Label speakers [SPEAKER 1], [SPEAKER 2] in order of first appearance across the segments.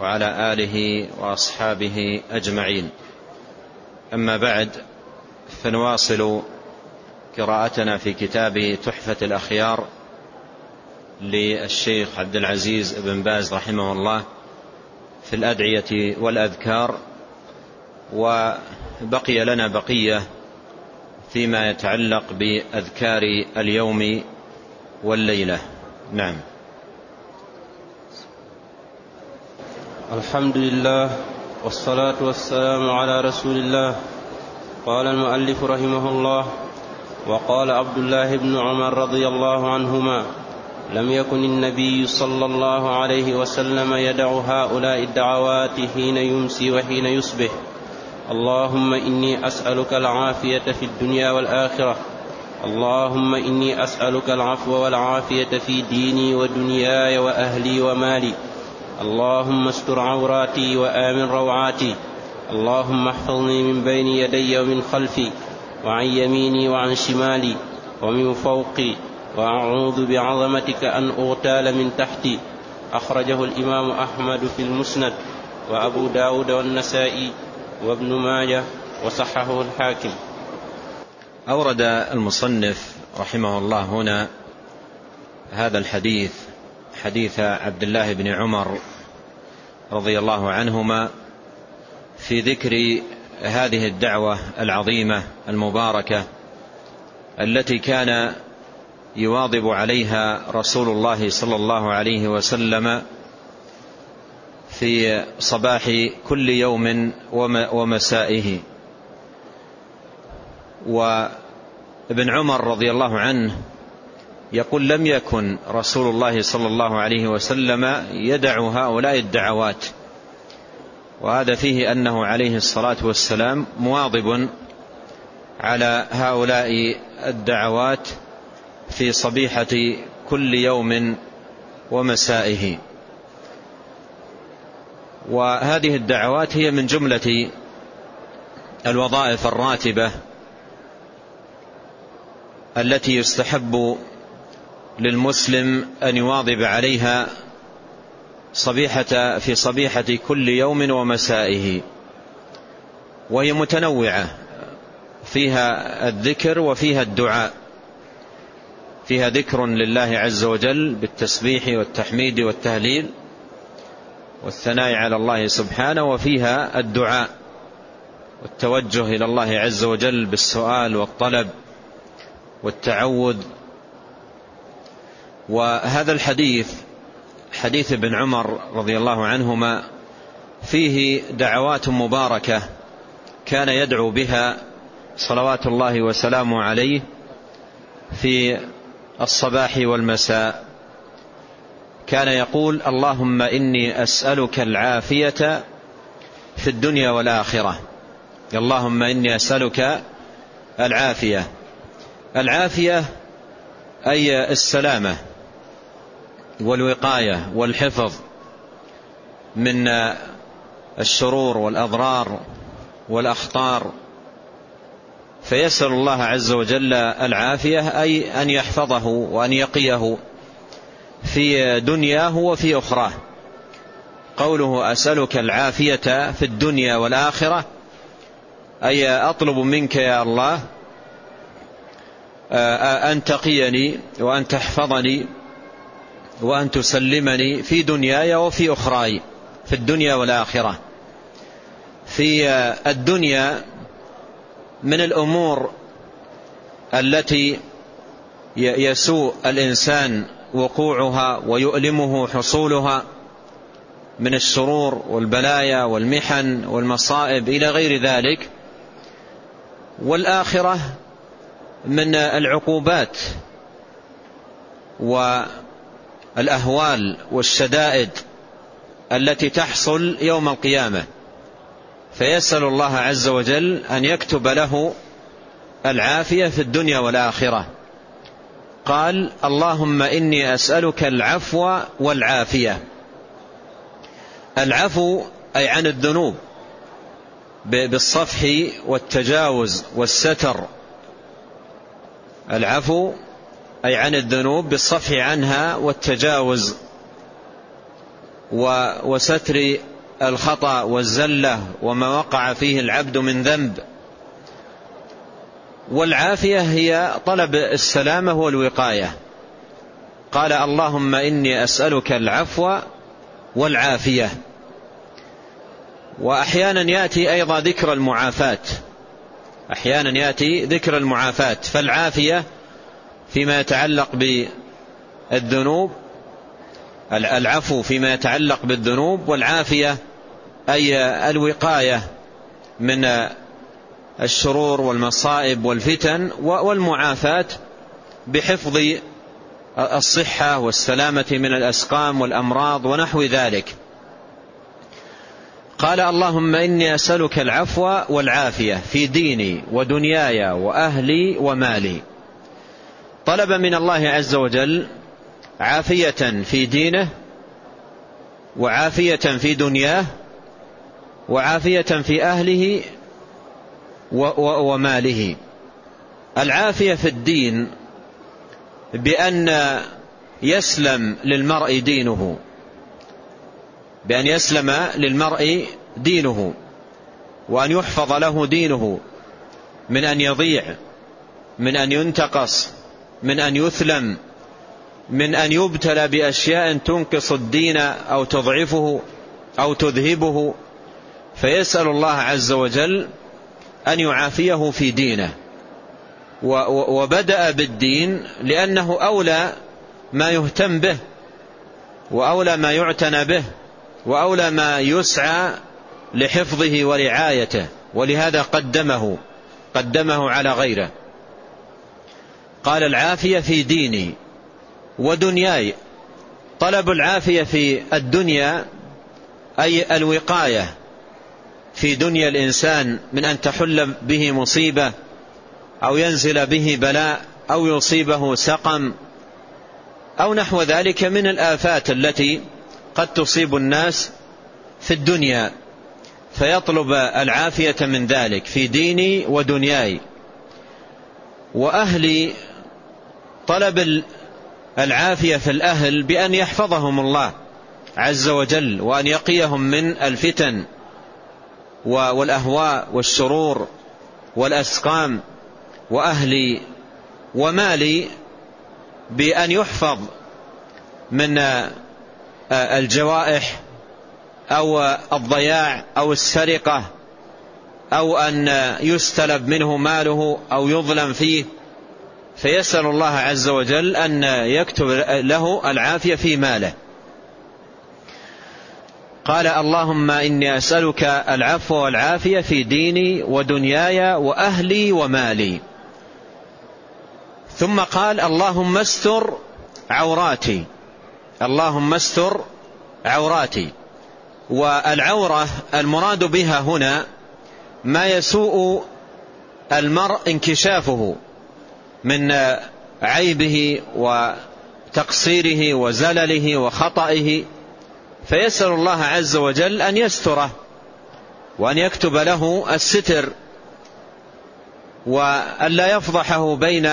[SPEAKER 1] وعلى آله وأصحابه أجمعين. أما بعد فنواصل قراءتنا في كتاب تحفة الأخيار للشيخ عبد العزيز بن باز رحمه الله في الأدعية والأذكار وبقي لنا بقية فيما يتعلق بأذكار اليوم والليلة. نعم.
[SPEAKER 2] الحمد لله والصلاة والسلام على رسول الله. قال المؤلف رحمه الله وقال عبد الله بن عمر رضي الله عنهما لم يكن النبي صلى الله عليه وسلم يدع هؤلاء الدعوات حين يمسي وحين يصبح. اللهم إني أسألك العافية في الدنيا والآخرة. اللهم إني أسألك العفو والعافية في ديني ودنياي وأهلي ومالي. اللهم استر عوراتي وآمن روعاتي. اللهم احفظني من بين يدي ومن خلفي وعن يميني وعن شمالي ومن فوقي. وأعوذ بعظمتك أن أغتال من تحتي. أخرجه الإمام أحمد في المسند وأبو داود والنسائي وابن ماجه وصححه الحاكم.
[SPEAKER 1] أورد المصنف رحمه الله هنا هذا الحديث حديث عبد الله بن عمر رضي الله عنهما في ذكر هذه الدعوة العظيمة المباركة التي كان يواظب عليها رسول الله صلى الله عليه وسلم في صباح كل يوم ومسائه. وابن عمر رضي الله عنه يقول لم يكن رسول الله صلى الله عليه وسلم يدع هؤلاء الدعوات. وهذا فيه أنه عليه الصلاة والسلام مواظب على هؤلاء الدعوات في صبيحة كل يوم ومسائه. وهذه الدعوات هي من جملة الوظائف الراتبة التي يستحب للمسلم أن يواظب عليها صبيحة في صبيحة كل يوم ومسائه. وهي متنوعة. فيها الذكر وفيها الدعاء. فيها ذكر لله عز وجل بالتسبيح والتحميد والتهليل والثناء على الله سبحانه وفيها الدعاء والتوجه إلى الله عز وجل بالسؤال والطلب والتعوذ وهذا الحديث حديث ابن عمر رضي الله عنهما فيه دعوات مباركة كان يدعو بها صلوات الله وسلامه عليه في الصباح والمساء. كان يقول اللهم إني أسألك العافية في الدنيا والآخرة. اللهم إني أسألك العافية. العافية أي السلامة. والوقاية والحفظ من الشرور والأضرار والأخطار. فيسأل الله عز وجل العافية أي أن يحفظه وأن يقيه في دنياه وفي أخراه. قوله أسألك العافية في الدنيا والآخرة أي أطلب منك يا الله أن تقيني وأن تحفظني وأن تسلمني في دنياي وفي أخراي في الدنيا والآخرة. في الدنيا من الأمور التي يسوء الإنسان وقوعها ويؤلمه حصولها من الشرور والبلايا والمحن والمصائب إلى غير ذلك. والآخرة من العقوبات والأهوال والشدائد التي تحصل يوم القيامة. فيسأل الله عز وجل أن يكتب له العافية في الدنيا والآخرة. قال اللهم إني أسألك العفو والعافية. العفو أي عن الذنوب بالصفح والتجاوز والستر. العفو أي عن الذنوب بالصفح عنها والتجاوز وستر الخطأ والزلة وما وقع فيه العبد من ذنب. والعافية هي طلب السلامة والوقاية. قال اللهم إني أسألك العفو والعافية. وأحيانا يأتي أيضا ذكر المعافاة. أحيانا يأتي ذكر المعافاة. فالعافية فيما يتعلق بالذنوب العفو فيما يتعلق بالذنوب والعافية أي الوقاية من الشرور والمصائب والفتن والمعافاة بحفظ الصحة والسلامة من الأسقام والأمراض ونحو ذلك. قال اللهم إني أسألك العفو والعافية في ديني ودنياي وأهلي ومالي. طلب من الله عز وجل عافية في دينه وعافية في دنياه وعافية في أهله وماله. العافية في الدين بأن يسلم للمرء دينه بأن يسلم للمرء دينه وأن يحفظ له دينه من أن يضيع من أن ينتقص. من أن يثلم من أن يبتلى بأشياء تنقص الدين أو تضعفه أو تذهبه. فيسأل الله عز وجل أن يعافيه في دينه. وبدأ بالدين لأنه أولى ما يهتم به وأولى ما يعتنى به وأولى ما يسعى لحفظه ورعايته. ولهذا قدمه قدمه على غيره. قال العافية في ديني ودنياي. طلب العافية في الدنيا أي الوقاية في دنيا الإنسان من أن تحل به مصيبة أو ينزل به بلاء أو يصيبه سقم أو نحو ذلك من الآفات التي قد تصيب الناس في الدنيا. فيطلب العافية من ذلك في ديني ودنياي. وأهلي طلب العافية في الأهل بأن يحفظهم الله عز وجل وأن يقيهم من الفتن والأهواء والشرور والأسقام وأهلي ومالي بأن يحفظ من الجوائح أو الضياع أو السرقة أو أن يستلب منه ماله أو يظلم فيه فيسأل الله عز وجل أن يكتب له العافية في ماله. قال اللهم إني أسألك العفو والعافية في ديني ودنياي وأهلي ومالي. ثم قال اللهم استر عوراتي. اللهم استر عوراتي. والعورة المراد بها هنا ما يسوء المرء انكشافه. من عيبه وتقصيره وزلله وخطئه. فيسأل الله عز وجل أن يستره وأن يكتب له الستر وأن لا يفضحه بين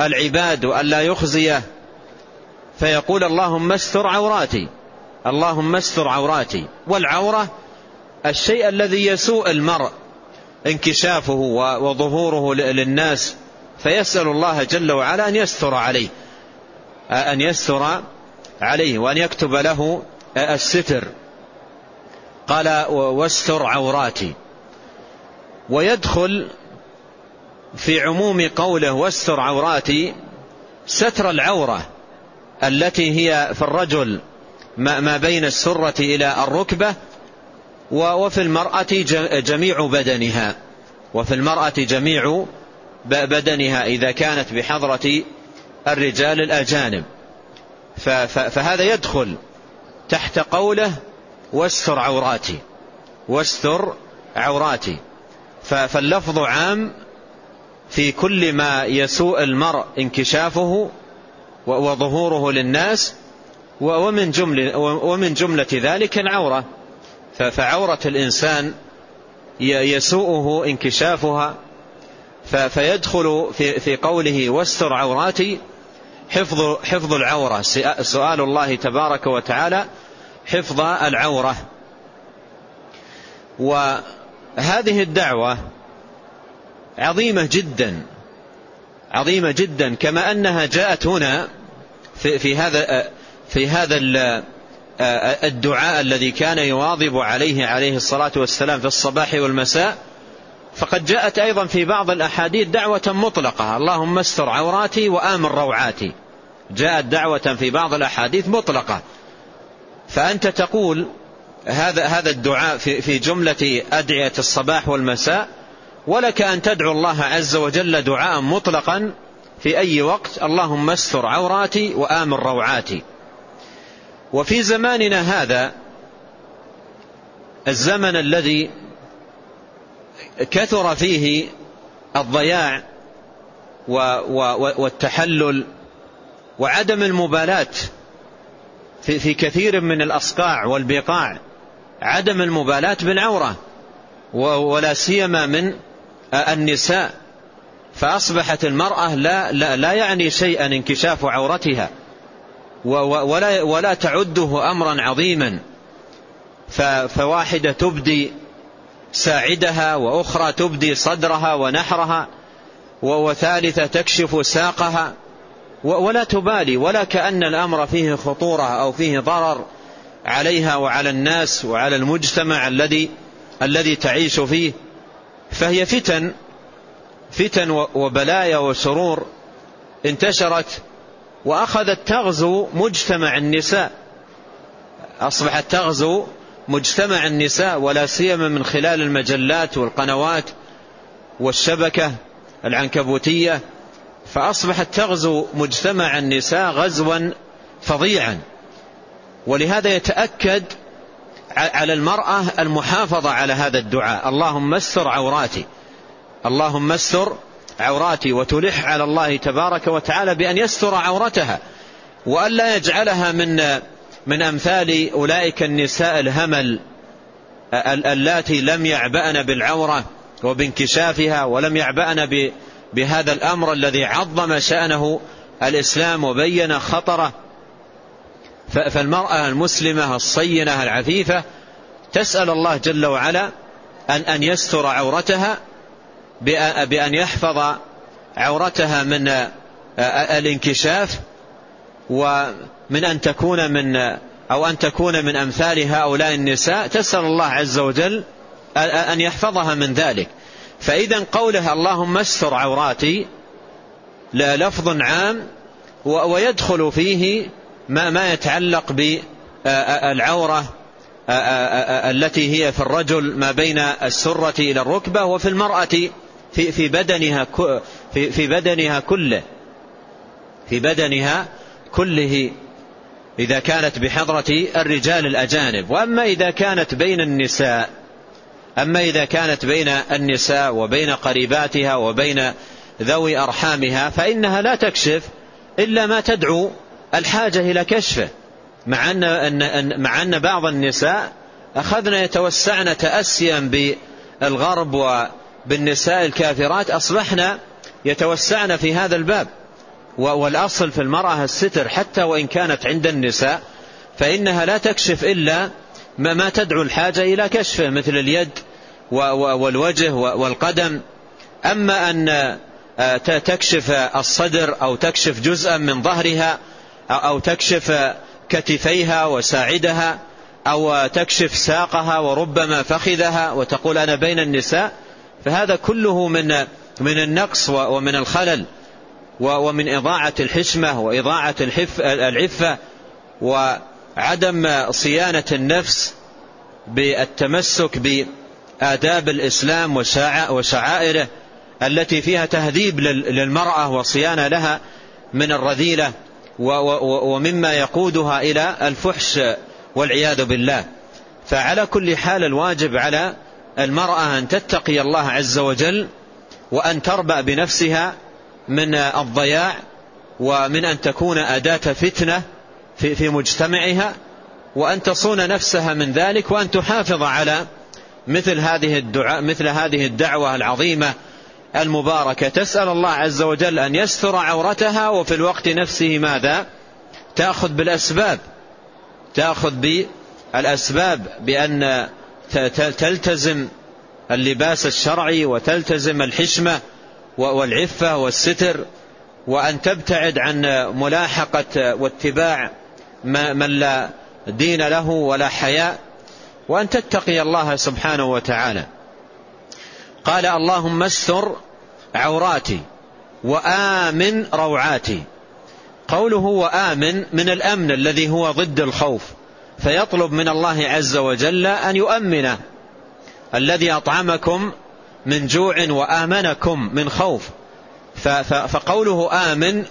[SPEAKER 1] العباد وأن لا يخزيه. فيقول اللهم استر عوراتي اللهم استر عوراتي. والعورة الشيء الذي يسوء المرء انكشافه وظهوره للناس. فيسأل الله جل وعلا أن يستر عليه. أن يستر عليه وأن يكتب له الستر. قال واستر عوراتي. ويدخل في عموم قوله واستر عوراتي ستر العورة التي هي في الرجل ما بين السرة إلى الركبة وفي المرأة جميع بدنها. وفي المرأة جميع بدنها إذا كانت بحضرة الرجال الأجانب. فهذا يدخل تحت قوله واستر عوراتي. واستر عوراتي. فاللفظ عام في كل ما يسوء المرء انكشافه وظهوره للناس ومن جملة, ومن جملة ذلك العورة. فعورة الإنسان يسوءه انكشافها فيدخل في, في قوله واستر عوراتي حفظ, حفظ العورة. سؤال الله تبارك وتعالى حفظ العورة. وهذه الدعوة عظيمة جدا عظيمة جدا كما أنها جاءت هنا في, في هذا في هذا الدعاء الذي كان يواظب عليه عليه الصلاة والسلام في الصباح والمساء. فقد جاءت أيضا في بعض الأحاديث دعوة مطلقة. اللهم استر عوراتي وآمن روعاتي. جاءت دعوة في بعض الأحاديث مطلقة. فأنت تقول هذا هذا الدعاء في في جملة أدعية الصباح والمساء ولك أن تدعو الله عز وجل دعاء مطلقا في أي وقت. اللهم استر عوراتي وآمن روعاتي. وفي زماننا هذا الزمن الذي كثر فيه الضياع والتحلل وعدم المبالاة في كثير من الأصقاع والبقاع. عدم المبالاة بالعورة ولا سيما من النساء. فأصبحت المرأة لا, لا, لا يعني شيئا انكشاف عورتها ولا, ولا تعده أمرا عظيما. فواحدة تبدي ساعدها وأخرى تبدي صدرها ونحرها وثالثة تكشف ساقها ولا تبالي ولا كأن الأمر فيه خطورة أو فيه ضرر عليها وعلى الناس وعلى المجتمع الذي الذي تعيش فيه. فهي فتن فتن وبلايا وشرور انتشرت وأخذت تغزو مجتمع النساء. أصبحت تغزو مجتمع النساء ولا سيما من خلال المجلات والقنوات والشبكة العنكبوتية فأصبحت تغزو مجتمع النساء غزوا فظيعا. ولهذا يتأكد على المرأة المحافظة على هذا الدعاء. اللهم استر عوراتي. اللهم استر عوراتي وتلح على الله تبارك وتعالى بأن يستر عورتها وأن لا يجعلها من من أمثال أولئك النساء الهمل اللاتي لم يعبأن بالعورة وبانكشافها ولم يعبأن بهذا الأمر الذي عظم شأنه الإسلام وبين خطره. فالمرأة المسلمة الصينة العفيفة تسأل الله جل وعلا أن أن يستر عورتها بأن يحفظ عورتها من الانكشاف ومن أن تكون من أو أن تكون من أمثال هؤلاء النساء تسأل الله عز وجل أن يحفظها من ذلك. فإذا قولها اللهم استر عوراتي لفظ عام ويدخل فيه ما, ما يتعلق بالعورة التي هي في الرجل ما بين السرة إلى الركبة وفي المرأة في, في بدنها في بدنها كله. في بدنها كله إذا كانت بحضرة الرجال الأجانب. وأما إذا كانت بين النساء أما إذا كانت بين النساء وبين قريباتها وبين ذوي أرحامها فإنها لا تكشف إلا ما تدعو الحاجة إلى كشفه. مع أن, مع أن بعض النساء أخذن يتوسعن تأسيا بالغرب وبالنساء الكافرات أصبحنا يتوسعن في هذا الباب. والأصل في المرأة الستر حتى وإن كانت عند النساء فإنها لا تكشف إلا ما تدعو الحاجة إلى كشفه مثل اليد والوجه والقدم. أما أن تكشف الصدر أو تكشف جزءا من ظهرها أو تكشف كتفيها وساعدها أو تكشف ساقها وربما فخذها وتقول أنا بين النساء فهذا كله من من النقص ومن الخلل. ومن إضاعة الحشمة وإضاعة العفة وعدم صيانة النفس بالتمسك بآداب الإسلام وشعائره التي فيها تهذيب للمرأة وصيانة لها من الرذيلة ومما يقودها إلى الفحش والعياذ بالله. فعلى كل حال الواجب على المرأة أن تتقي الله عز وجل وأن تربأ بنفسها من الضياع ومن أن تكون أداة فتنة في, في مجتمعها وأن تصون نفسها من ذلك وأن تحافظ على مثل هذه الدعاء مثل هذه الدعوة العظيمة المباركة. تسأل الله عز وجل أن يستر عورتها وفي الوقت نفسه ماذا؟ تأخذ بالأسباب. تأخذ بالأسباب بأن تلتزم اللباس الشرعي وتلتزم الحشمة والعفة والستر وأن تبتعد عن ملاحقة واتباع من لا دين له ولا حياء وأن تتقي الله سبحانه وتعالى. قال اللهم استر عوراتي وآمن روعاتي. قوله وآمن من الأمن الذي هو ضد الخوف فيطلب من الله عز وجل أن يؤمنه الذي أطعمكم من جوع وآمنكم من خوف. فقوله آمن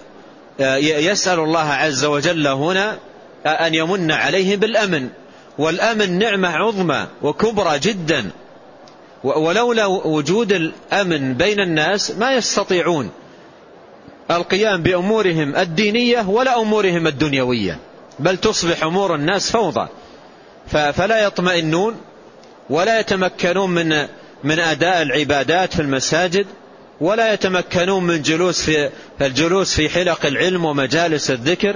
[SPEAKER 1] يسأل الله عز وجل هنا أن يمن عليه بالأمن. والأمن نعمة عظمى وكبرى جدا. ولولا وجود الأمن بين الناس ما يستطيعون القيام بأمورهم الدينية ولا أمورهم الدنيوية بل تصبح أمور الناس فوضى. فلا يطمئنون ولا يتمكنون من من أداء العبادات في المساجد ولا يتمكنون من جلوس في الجلوس في حلق العلم ومجالس الذكر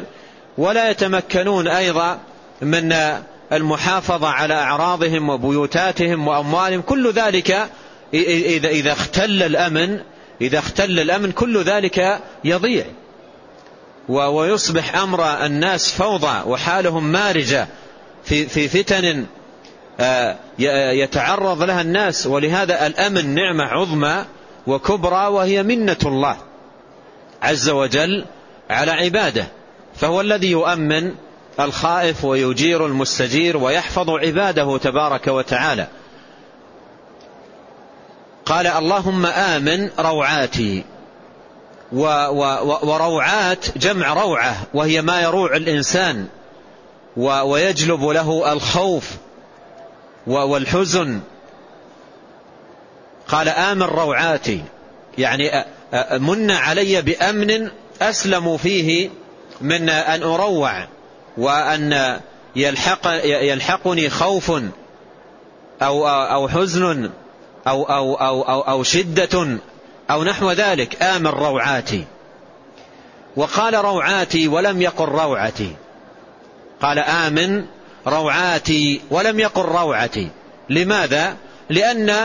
[SPEAKER 1] ولا يتمكنون أيضا من المحافظة على أعراضهم وبيوتاتهم وأموالهم. كل ذلك إذا إذا اختل الأمن إذا اختل الأمن كل ذلك يضيع. ويصبح أمر الناس فوضى وحالهم مارجة في في فتن يتعرض لها الناس ولهذا الأمن نعمة عظمى وكبرى وهي منة الله عز وجل على عباده. فهو الذي يؤمن الخائف ويجير المستجير ويحفظ عباده تبارك وتعالى. قال اللهم آمن روعاتي وروعات جمع روعة وهي ما يروع الإنسان ويجلب له الخوف والحزن. قال آمن روعاتي. يعني من علي بأمن أسلم فيه من أن أروع وأن يلحق يلحقني خوف أو أو حزن أو أو أو أو, أو شدة أو نحو ذلك. آمن روعاتي. وقال روعاتي ولم يقل روعتي. قال آمن روعاتي ولم يقل روعتي. لماذا؟ لأن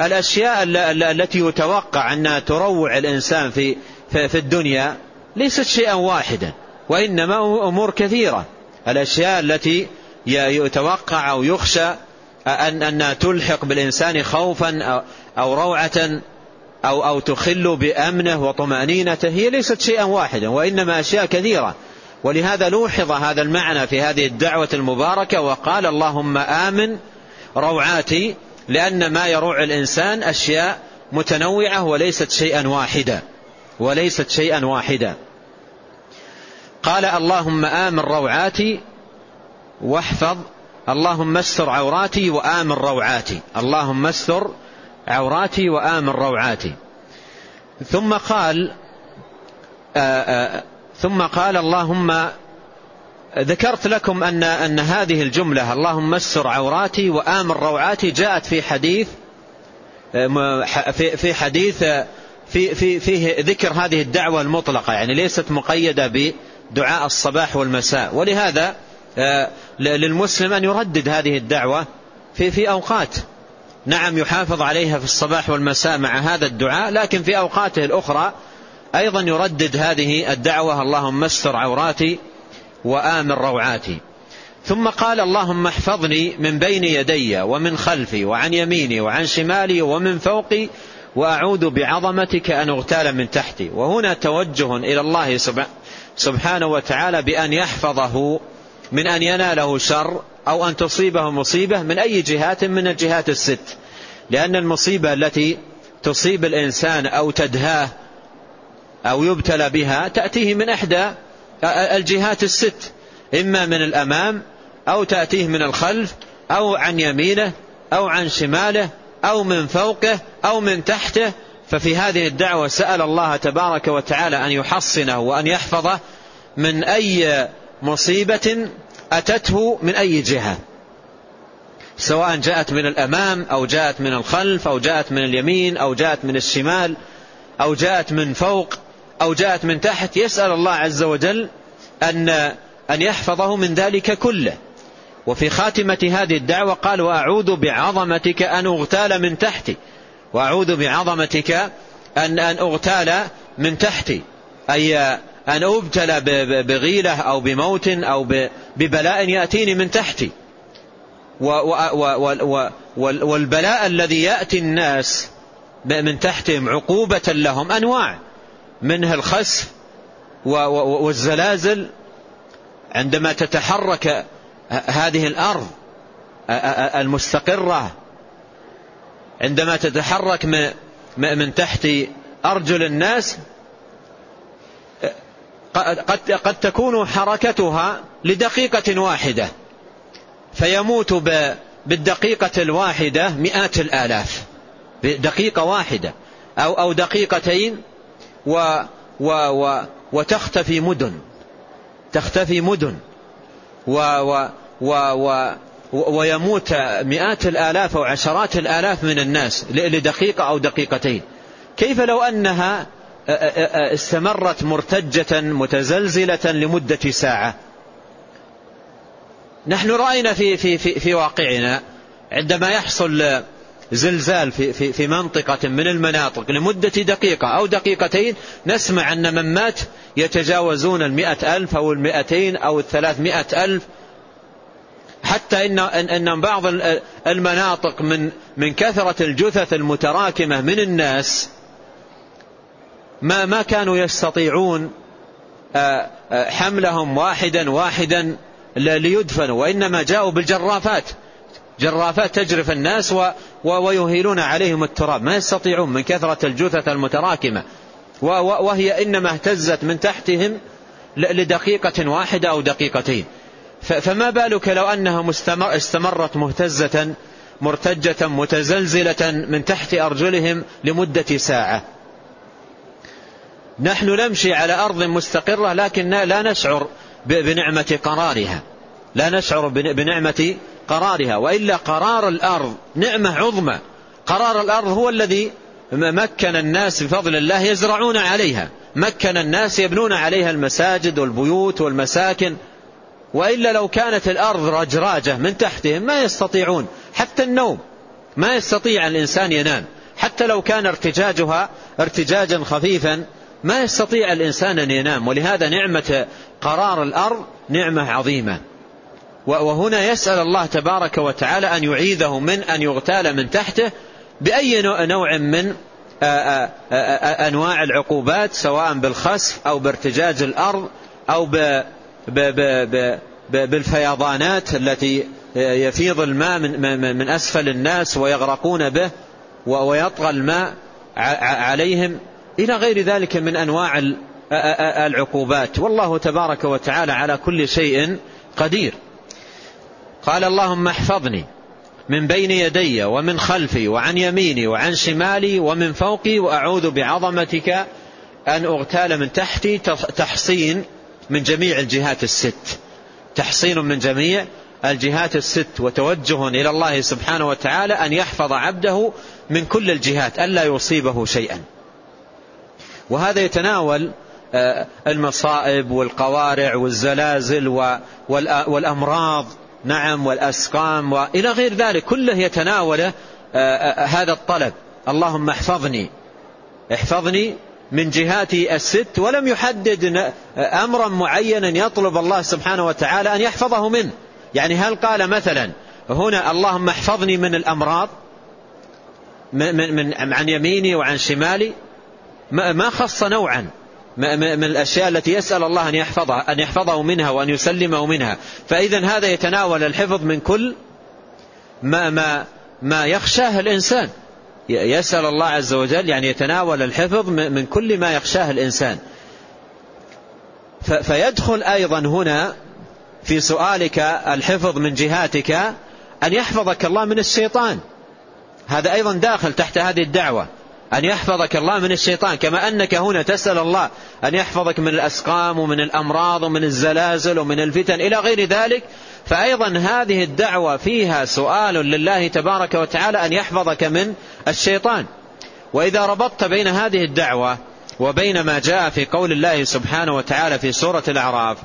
[SPEAKER 1] الأشياء التي يتوقع أنها تروع الإنسان في في الدنيا ليست شيئا واحدا وإنما أمور كثيرة. الأشياء التي يتوقع أو يخشى أن أنها تلحق بالإنسان خوفا أو روعة أو أو تخل بأمنه وطمأنينته هي ليست شيئا واحدا وإنما أشياء كثيرة. ولهذا لوحظ هذا المعنى في هذه الدعوة المباركة وقال اللهم آمن روعاتي لأن ما يروع الإنسان أشياء متنوعة وليست شيئا واحدا وليست شيئا واحدا قال اللهم آمن روعاتي واحفظ اللهم استر عوراتي وآمن روعاتي اللهم استر عوراتي وآمن روعاتي. ثم قال آآ آآ ثم قال اللهم ذكرت لكم أن, أن هذه الجملة اللهم استر عوراتي وآمن روعاتي جاءت في حديث في في حديث في في فيه ذكر هذه الدعوة المطلقة يعني ليست مقيدة بدعاء الصباح والمساء. ولهذا للمسلم أن يردد هذه الدعوة في في أوقات. نعم يحافظ عليها في الصباح والمساء مع هذا الدعاء لكن في أوقاته الأخرى أيضا يردد هذه الدعوة اللهم استر عوراتي وآمن روعاتي. ثم قال اللهم احفظني من بين يدي ومن خلفي وعن يميني وعن شمالي ومن فوقي وأعوذ بعظمتك أن أغتال من تحتي. وهنا توجه إلى الله سبحانه وتعالى بأن يحفظه من أن يناله شر أو أن تصيبه مصيبة من أي جهات من الجهات الست. لأن المصيبة التي تصيب الإنسان أو تدهاه أو يبتلى بها تأتيه من إحدى الجهات الست إما من الأمام أو تأتيه من الخلف أو عن يمينه أو عن شماله أو من فوقه أو من تحته. ففي هذه الدعوة سأل الله تبارك وتعالى أن يحصنه وأن يحفظه من أي مصيبة أتته من أي جهة. سواء جاءت من الأمام أو جاءت من الخلف أو جاءت من اليمين أو جاءت من الشمال أو جاءت من فوق أو جاءت من تحت يسأل الله عز وجل أن أن يحفظه من ذلك كله. وفي خاتمة هذه الدعوة قال وأعوذ بعظمتك أن أغتال من تحتي. وأعوذ بعظمتك أن أن أغتال من تحتي. أي أن أبتلى بغيلة أو بموت أو ببلاء يأتيني من تحتي. والبلاء الذي يأتي الناس من تحتهم عقوبة لهم أنواع. منها الخسف والزلازل عندما تتحرك هذه الأرض المستقرة عندما تتحرك من تحت أرجل الناس قد, قد تكون حركتها لدقيقة واحدة فيموت بالدقيقة الواحدة مئات الآلاف بدقيقة واحدة أو, أو دقيقتين و و و وتختفي مدن. تختفي مدن. و و و و ويموت مئات الآلاف أو عشرات الآلاف من الناس لدقيقة أو دقيقتين. كيف لو أنها استمرت مرتجة متزلزلة لمدة ساعة؟ نحن رأينا في, في, في, في واقعنا عندما يحصل زلزال في, في, في منطقة من المناطق لمدة دقيقة أو دقيقتين نسمع أن من مات يتجاوزون المئة ألف أو المئتين أو الثلاثمائة ألف. حتى إن, إن بعض المناطق من, من كثرة الجثث المتراكمة من الناس ما, ما كانوا يستطيعون حملهم واحدا واحدا ليدفنوا وإنما جاءوا بالجرافات. جرافات تجرف الناس ويهيلون عليهم التراب. ما يستطيعون من كثرة الجثث المتراكمة. وهي إنما اهتزت من تحتهم لدقيقة واحدة أو دقيقتين. فما بالك لو أنها استمرت مهتزة مرتجة متزلزلة من تحت أرجلهم لمدة ساعة. نحن نمشي على أرض مستقرة لكن لا نشعر بنعمة قرارها. لا نشعر بنعمة قرارها وإلا قرار الأرض نعمة عظمى. قرار الأرض هو الذي مكن الناس بفضل الله يزرعون عليها. مكن الناس يبنون عليها المساجد والبيوت والمساكن. وإلا لو كانت الأرض رجراجة من تحتهم ما يستطيعون. حتى النوم ما يستطيع الإنسان ينام. حتى لو كان ارتجاجها ارتجاجا خفيفا ما يستطيع الإنسان أن ينام. ولهذا نعمة قرار الأرض نعمة عظيمة. وهنا يسأل الله تبارك وتعالى أن يعيذه من أن يغتال من تحته بأي نوع من أنواع العقوبات سواء بالخسف أو بارتجاج الأرض أو بالفيضانات التي يفيض الماء من أسفل الناس ويغرقون به ويطغى الماء عليهم إلى غير ذلك من أنواع العقوبات. والله تبارك وتعالى على كل شيء قدير. قال اللهم احفظني من بين يدي ومن خلفي وعن يميني وعن شمالي ومن فوقي وأعوذ بعظمتك أن أغتال من تحتي تحصين من جميع الجهات الست. تحصين من جميع الجهات الست وتوجه إلى الله سبحانه وتعالى أن يحفظ عبده من كل الجهات ألا يصيبه شيئا. وهذا يتناول آه، المصائب والقوارع والزلازل والأمراض نعم والأسقام وإلى غير ذلك كله يتناول آه، آه، هذا الطلب. اللهم احفظني. احفظني من جهاتي الست ولم يحدد أمرا معينا يطلب الله سبحانه وتعالى أن يحفظه منه. يعني هل قال مثلا هنا اللهم احفظني من الأمراض؟ من, من عن يميني وعن شمالي؟ ما خص نوعا. من الأشياء التي يسأل الله أن يحفظها أن يحفظه منها وأن يسلمه منها. فإذا هذا يتناول الحفظ من كل ما ما ما يخشاه الإنسان. يسأل الله عز وجل يعني يتناول الحفظ من كل ما يخشاه الإنسان. فيدخل أيضا هنا في سؤالك الحفظ من جهاتك أن يحفظك الله من الشيطان. هذا أيضا داخل تحت هذه الدعوة. أن يحفظك الله من الشيطان كما أنك هنا تسأل الله أن يحفظك من الأسقام ومن الأمراض ومن الزلازل ومن الفتن إلى غير ذلك. فأيضا هذه الدعوة فيها سؤال لله تبارك وتعالى أن يحفظك من الشيطان. وإذا ربطت بين هذه الدعوة وبين ما جاء في قول الله سبحانه وتعالى في سورة الأعراف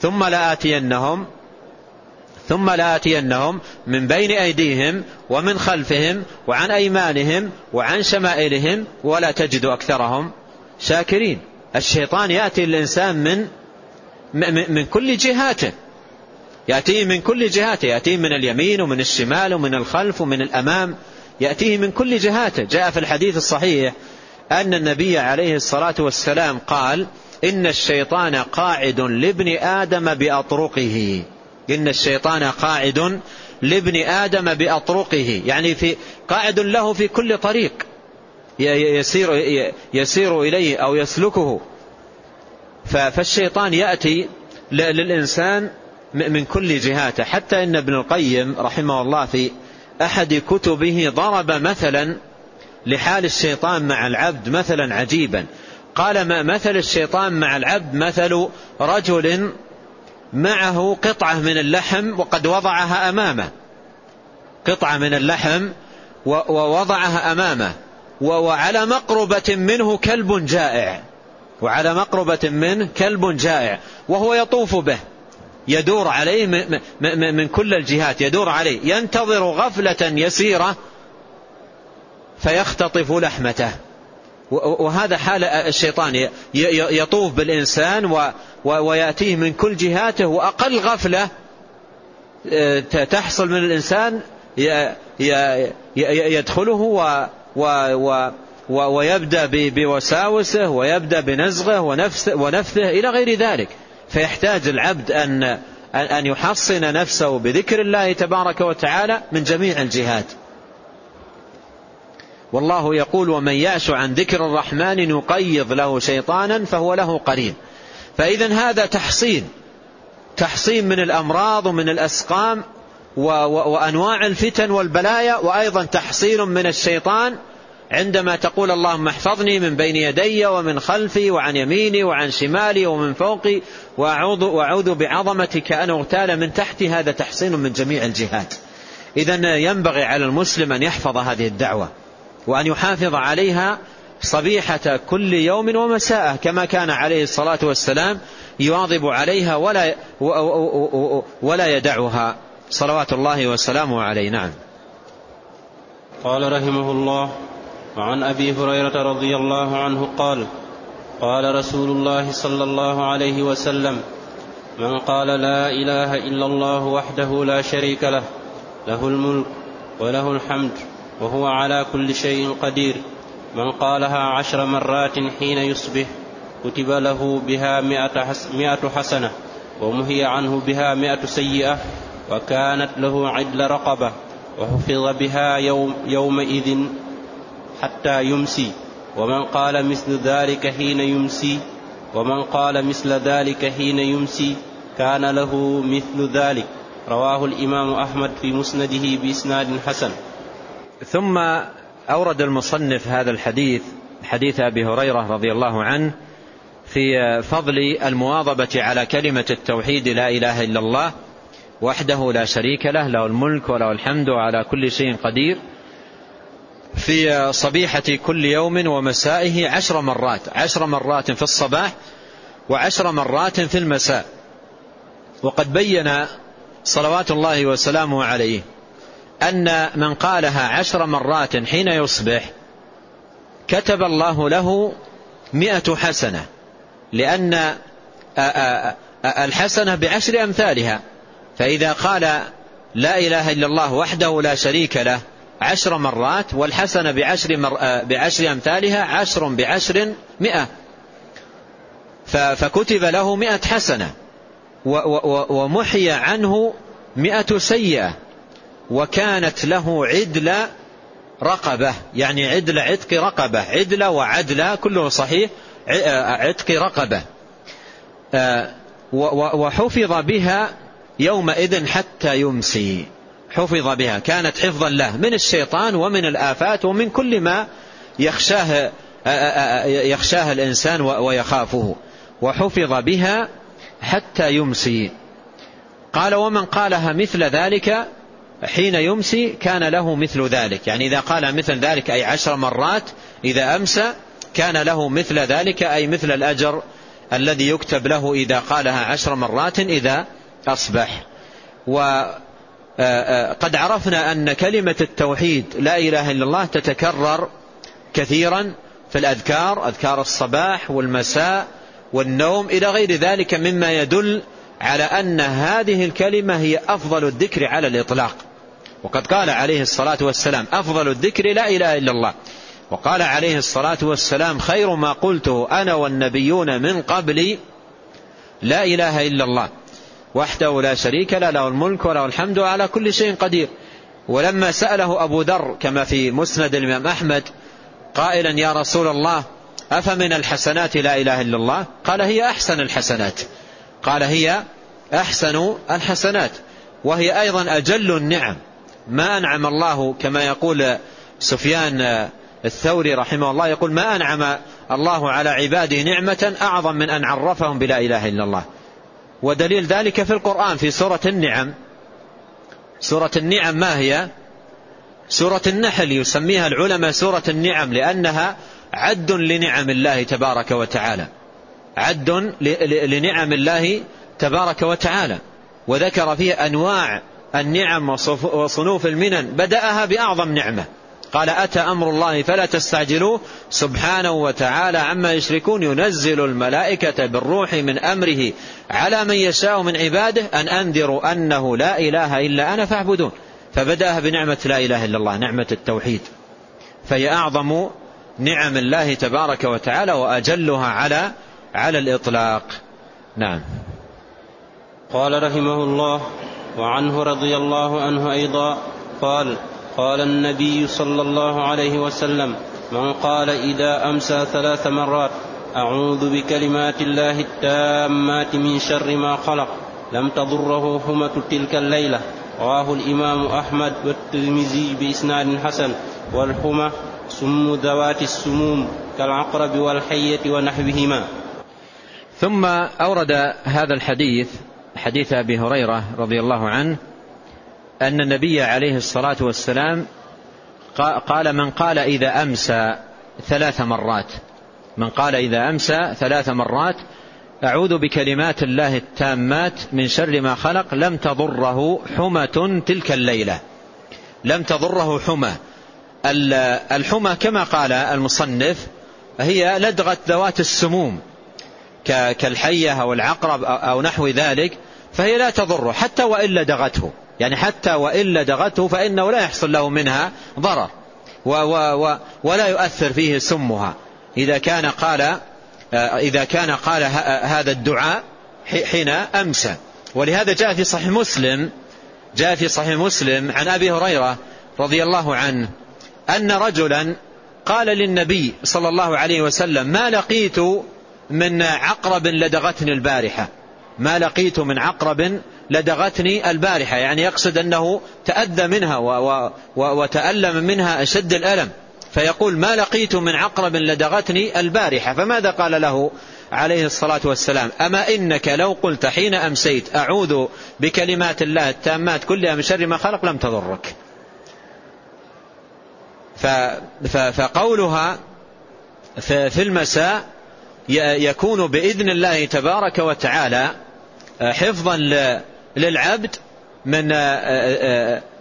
[SPEAKER 1] ثم لآتينهم ثم لآتينهم من بين أيديهم ومن خلفهم وعن أيمانهم وعن شمائلهم ولا تجد أكثرهم شاكرين. الشيطان يأتي الإنسان من من كل جهاته. يأتيه من كل جهاته. يأتيه من اليمين ومن الشمال ومن الخلف ومن الأمام. يأتيه من كل جهاته. جاء في الحديث الصحيح أن النبي عليه الصلاة والسلام قال إن الشيطان قاعد لابن آدم بأطرقه. إن الشيطان قاعد لابن آدم بأطرقه. يعني في قاعد له في كل طريق. يسير, يسير إليه أو يسلكه. فالشيطان يأتي للإنسان من كل جهاته. حتى إن ابن القيم رحمه الله في أحد كتبه ضرب مثلا لحال الشيطان مع العبد مثلا عجيبا. قال ما مثل الشيطان مع العبد مثل رجل معه قطعة من اللحم وقد وضعها أمامه. قطعة من اللحم ووضعها أمامه. وعلى مقربة منه كلب جائع. وعلى مقربة منه كلب جائع. وهو يطوف به. يدور عليه من كل الجهات. يدور عليه. ينتظر غفلة يسيرة فيختطف لحمته. وهذا حال الشيطان يطوف بالإنسان ويأتيه من كل جهاته وأقل غفلة آه، تحصل من الإنسان يدخله ويبدأ بوساوسه ويبدأ بنزغه ونفثه إلى غير ذلك. فيحتاج العبد أن أن يحصن نفسه بذكر الله تبارك وتعالى من جميع الجهات. والله يقول ومن يعش عن ذكر الرحمن نقيض له شيطانا فهو له قرين. فإذا هذا تحصين. تحصين من الأمراض ومن الأسقام وأنواع الفتن والبلايا وأيضا تحصين من الشيطان عندما تقول اللهم احفظني من بين يدي ومن خلفي وعن يميني وعن شمالي ومن فوقي وأعوذ, وأعوذ بعظمتك أن أغتال من تحتي. هذا تحصين من جميع الجهات. إذا ينبغي على المسلم أن يحفظ هذه الدعوة. وأن يحافظ عليها صبيحة كل يوم ومساءه كما كان عليه الصلاة والسلام يواظب عليها ولا ولا يدعها. صلوات الله وسلامه عليه. نعم.
[SPEAKER 2] قال رحمه الله وعن أبي هريرة رضي الله عنه قال قال رسول الله صلى الله عليه وسلم من قال لا إله إلا الله وحده لا شريك له له الملك وله الحمد وهو على كل شيء قدير. من قالها عشر مرات حين يصبح كتب له بها مئة حسنة ومهي عنه بها مئة سيئة وكانت له عدل رقبة وحفظ بها يوم يومئذ حتى يمسي. ومن قال مثل ذلك حين يمسي ومن قال مثل ذلك حين يمسي كان له مثل ذلك. رواه الإمام أحمد في مسنده بإسناد حسن.
[SPEAKER 1] ثم أورد المصنف هذا الحديث حديث أبي هريرة رضي الله عنه في فضل المواظبة على كلمة التوحيد لا إله إلا الله وحده لا شريك له له الملك وله الحمد وعلى كل شيء قدير في صبيحة كل يوم ومسائه عشر مرات عشر مرات في الصباح وعشر مرات في المساء وقد بين صلوات الله وسلامه عليه. أن من قالها عشر مرات حين يصبح كتب الله له مئة حسنة لأن الحسنة بعشر أمثالها. فإذا قال لا إله إلا الله وحده لا شريك له عشر مرات والحسنة بعشر, مر... بعشر أمثالها عشر بعشر مئة. فكتب له مئة حسنة ومحي عنه مئة سيئة. وكانت له عدل رقبة يعني عدل عتق رقبة عدل وعدل كله صحيح عتق رقبة. وحفظ بها يومئذ حتى يمسي. حفظ بها كانت حفظا له من الشيطان ومن الآفات ومن كل ما يخشاه, يخشاه الإنسان ويخافه. وحفظ بها حتى يمسي. قال ومن قالها مثل ذلك حين يمسي كان له مثل ذلك. يعني إذا قال مثل ذلك أي عشر مرات إذا أمسى كان له مثل ذلك أي مثل الأجر الذي يكتب له إذا قالها عشر مرات إذا أصبح. وقد آه، آه، عرفنا أن كلمة التوحيد لا إله إلا الله تتكرر كثيرا في الأذكار أذكار الصباح والمساء والنوم إلى غير ذلك مما يدل على أن هذه الكلمة هي أفضل الذكر على الإطلاق. وقد قال عليه الصلاة والسلام أفضل الذكر لا إله إلا الله. وقال عليه الصلاة والسلام خير ما قلته أنا والنبيون من قبلي لا إله إلا الله. وحده لا شريك له له الملك وله الحمد على كل شيء قدير. ولما سأله أبو ذر كما في مسند الإمام أحمد قائلا يا رسول الله أفمن الحسنات لا إله إلا الله؟ قال هي أحسن الحسنات. قال هي أحسن الحسنات وهي أيضا أجل النعم. ما أنعم الله كما يقول سفيان الثوري رحمه الله يقول ما أنعم الله على عباده نعمة أعظم من أن عرفهم بلا إله إلا الله. ودليل ذلك في القرآن في سورة النعم. سورة النعم ما هي؟ سورة النحل يسميها العلماء سورة النعم لأنها عد لنعم الله تبارك وتعالى. عد لنعم الله تبارك وتعالى. وذكر فيه أنواع النعم وصنوف المنن بدأها بأعظم نعمة. قال أتى أمر الله فلا تستعجلوه. سبحانه وتعالى عما يشركون ينزل الملائكة بالروح من أمره على من يشاء من عباده أن أنذروا أنه لا إله إلا أنا فاعبدون. فبدأها بنعمة لا إله إلا الله نعمة التوحيد. فهي أعظم نعم الله تبارك وتعالى وأجلها على على الإطلاق. نعم.
[SPEAKER 2] قال رحمه الله وعنه رضي الله عنه أيضا قال قال النبي صلى الله عليه وسلم من قال إذا أمسى ثلاث مرات أعوذ بكلمات الله التامات من شر ما خلق لم تضره حمة تلك الليلة. رواه الإمام أحمد والترمذي بإسناد حسن والحمى سم ذوات السموم كالعقرب والحية ونحوهما.
[SPEAKER 1] ثم أورد هذا الحديث حديث أبي هريرة رضي الله عنه أن النبي عليه الصلاة والسلام قال من قال إذا أمسى ثلاث مرات. من قال إذا أمسى ثلاث مرات أعوذ بكلمات الله التامات من شر ما خلق لم تضره حمة تلك الليلة. لم تضره حمى. الحمى كما قال المصنف هي لدغة ذوات السموم. كالحية أو العقرب أو نحو ذلك فهي لا تضره حتى وإن لدغته. يعني حتى وإن لدغته فإنه لا يحصل له منها ضرر ولا يؤثر فيه سمها. إذا كان قال إذا كان قال هذا الدعاء حين أمسى. ولهذا جاء في صحيح مسلم جاء في صحيح مسلم عن أبي هريرة رضي الله عنه أن رجلا قال للنبي صلى الله عليه وسلم ما لقيت من عقرب لدغتني البارحة. ما لقيت من عقرب لدغتني البارحة. يعني يقصد أنه تأذى منها وتألم منها أشد الألم. فيقول ما لقيت من عقرب لدغتني البارحة. فماذا قال له عليه الصلاة والسلام؟ أما إنك لو قلت حين أمسيت أعوذ بكلمات الله التامات كلها من شر ما خلق لم تضرك. فقولها في المساء يكون بإذن الله تبارك وتعالى حفظا للعبد من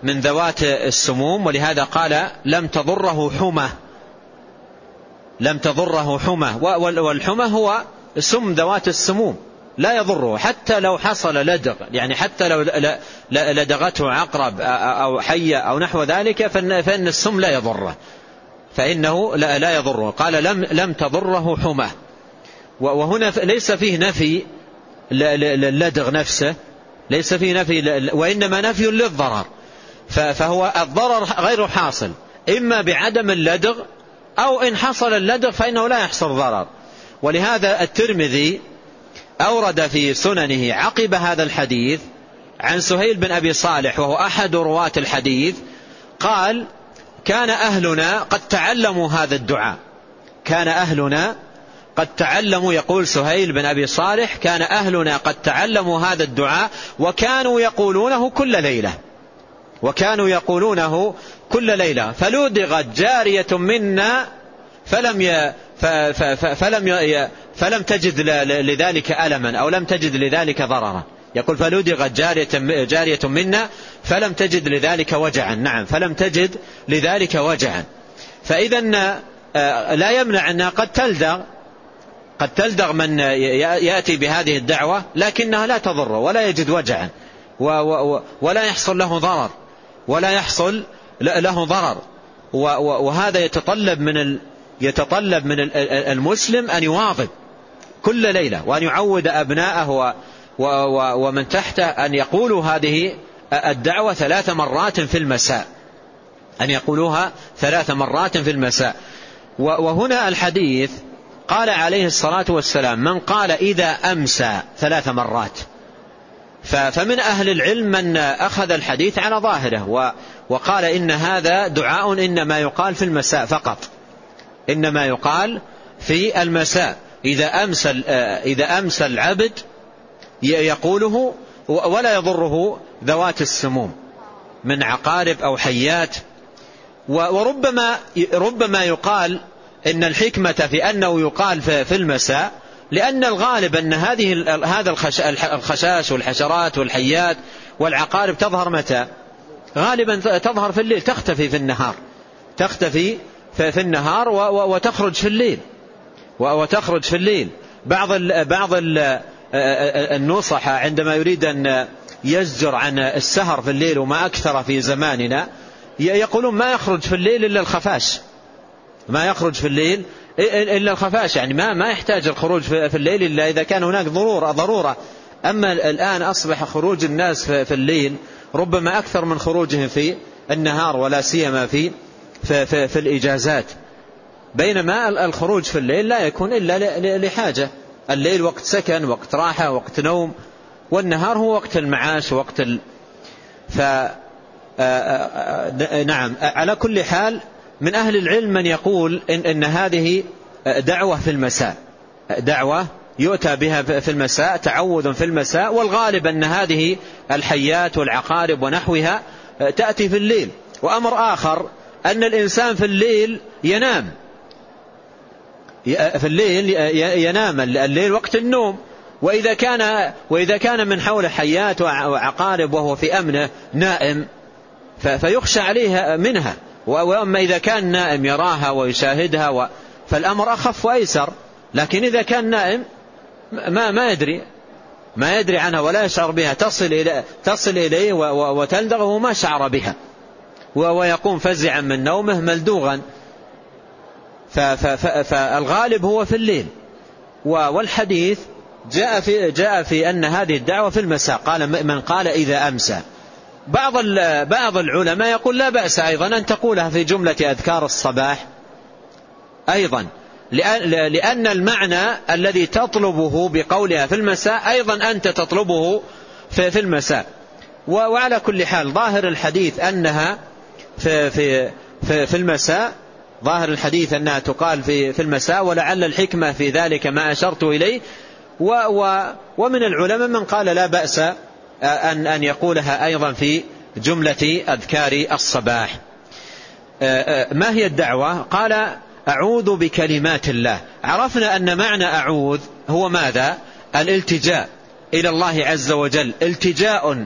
[SPEAKER 1] من ذوات السموم. ولهذا قال لم تضره حمى. لم تضره حمى. والحمى هو سم ذوات السموم. لا يضره. حتى لو حصل لدغ. يعني حتى لو لدغته عقرب أو حية أو نحو ذلك فإن السم لا يضره. فإنه لا يضره. قال لم, لم تضره حمى. وهنا ليس فيه نفي للدغ نفسه. ليس فيه نفي وإنما نفي للضرر. فهو الضرر غير حاصل. إما بعدم اللدغ أو إن حصل اللدغ فإنه لا يحصل ضرر. ولهذا الترمذي أورد في سننه عقب هذا الحديث عن سهيل بن أبي صالح وهو أحد رواة الحديث قال كان أهلنا قد تعلموا هذا الدعاء. كان أهلنا قد تعلموا يقول سهيل بن أبي صالح كان أهلنا قد تعلموا هذا الدعاء وكانوا يقولونه كل ليلة. وكانوا يقولونه كل ليلة. فلودغت جارية منا فلم ي... فلم. فلم تجد لذلك ألما أو لم تجد لذلك ضررا. يقول فلودغت جارية, جارية منا فلم تجد لذلك وجعا. نعم فلم تجد لذلك وجعا. فإذا آه، لا يمنع أنها قد تلدغ. قد تلدغ من يأتي بهذه الدعوة لكنها لا تضر ولا يجد وجعا ولا يحصل له ضرر ولا يحصل له ضرر وهذا يتطلب من يتطلب من المسلم أن يواظب كل ليلة وأن يعود أبناءه ومن تحته أن يقولوا هذه الدعوة ثلاث مرات في المساء. أن يقولوها ثلاث مرات في المساء. وهنا الحديث قال عليه الصلاة والسلام من قال إذا أمسى ثلاث مرات فمن أهل العلم من أخذ الحديث على ظاهره وقال إن هذا دعاء إنما يقال في المساء فقط إنما يقال في المساء. إذا أمسى, إذا أمسى العبد يقوله ولا يضره ذوات السموم من عقارب أو حيات وربما ربما يقال إن الحكمة في أنه يقال في المساء لأن الغالب أن هذه هذا الخشاش والحشرات والحيات والعقارب تظهر متى؟ غالبا تظهر في الليل تختفي في النهار. تختفي في النهار وتخرج في الليل. وتخرج في الليل. بعض بعض ال النصحة عندما يريد أن يزجر عن السهر في الليل وما أكثر في زماننا يقولون ما يخرج في الليل إلا الخفاش. ما يخرج في الليل إلا الخفاش. يعني ما ما يحتاج الخروج في الليل إلا إذا كان هناك ضرورة ضرورة. أما الآن أصبح خروج الناس في الليل ربما أكثر من خروجهم في النهار ولا سيما في في, في, في الإجازات. بينما الخروج في الليل لا يكون إلا لحاجة. الليل وقت سكن وقت راحة وقت نوم. والنهار هو وقت المعاش وقت ال... ف نعم. على كل حال من أهل العلم من يقول إن, إن هذه دعوة في المساء. دعوة يؤتى بها في المساء تعوذ في المساء والغالب أن هذه الحيات والعقارب ونحوها تأتي في الليل. وأمر آخر أن الإنسان في الليل ينام. في الليل ينام. الليل وقت النوم. وإذا كان وإذا كان من حوله حيات وعقارب وهو في أمنه نائم فيخشى عليه منها. وأما إذا كان نائم يراها ويشاهدها فالأمر أخف وأيسر. لكن إذا كان نائم ما ما يدري. ما يدري عنها ولا يشعر بها. تصل إليه, تصل إليه وتلدغه ما شعر بها. ويقوم فزعا من نومه ملدوغا. فالغالب هو في الليل. والحديث جاء في, جاء في أن هذه الدعوة في المساء. قال من قال إذا أمسى. بعض بعض العلماء يقول لا بأس أيضا أن تقولها في جملة أذكار الصباح. أيضا. لأن المعنى الذي تطلبه بقولها في المساء أيضا أنت تطلبه في المساء. وعلى كل حال ظاهر الحديث أنها في, في, في, في المساء ظاهر الحديث أنها تقال في, في المساء ولعل الحكمة في ذلك ما أشرت إليه. و و ومن العلماء من قال لا بأس أن, أن يقولها أيضا في جملة أذكار الصباح. ما هي الدعوة؟ قال أعوذ بكلمات الله. عرفنا أن معنى أعوذ هو ماذا؟ الالتجاء إلى الله عز وجل. التجاء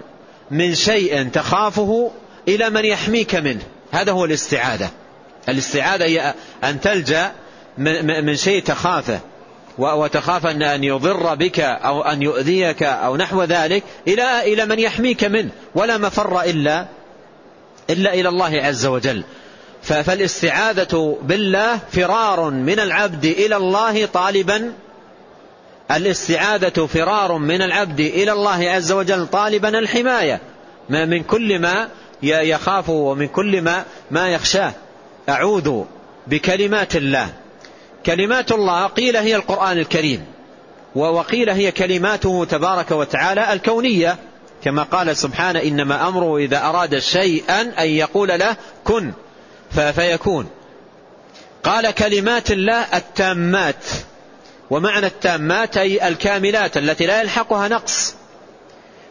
[SPEAKER 1] من شيء تخافه إلى من يحميك منه. هذا هو الاستعاذة. الاستعاذة هي أن تلجأ من شيء تخافه. وتخاف أن يضر بك أو أن يؤذيك أو نحو ذلك إلى إلى من يحميك منه ولا مفر إلا إلا إلى الله عز وجل. فالاستعاذة بالله فرار من العبد إلى الله طالبا الاستعاذة فرار من العبد إلى الله عز وجل طالبا الحماية. من كل ما يخافه ومن كل ما ما يخشاه. أعوذ بكلمات الله. كلمات الله قيل هي القرآن الكريم. وقيل هي كلماته تبارك وتعالى الكونية. كما قال سبحانه إنما أمره إذا أراد شيئا أن يقول له كن فيكون. قال كلمات الله التامات. ومعنى التامات أي الكاملات التي لا يلحقها نقص.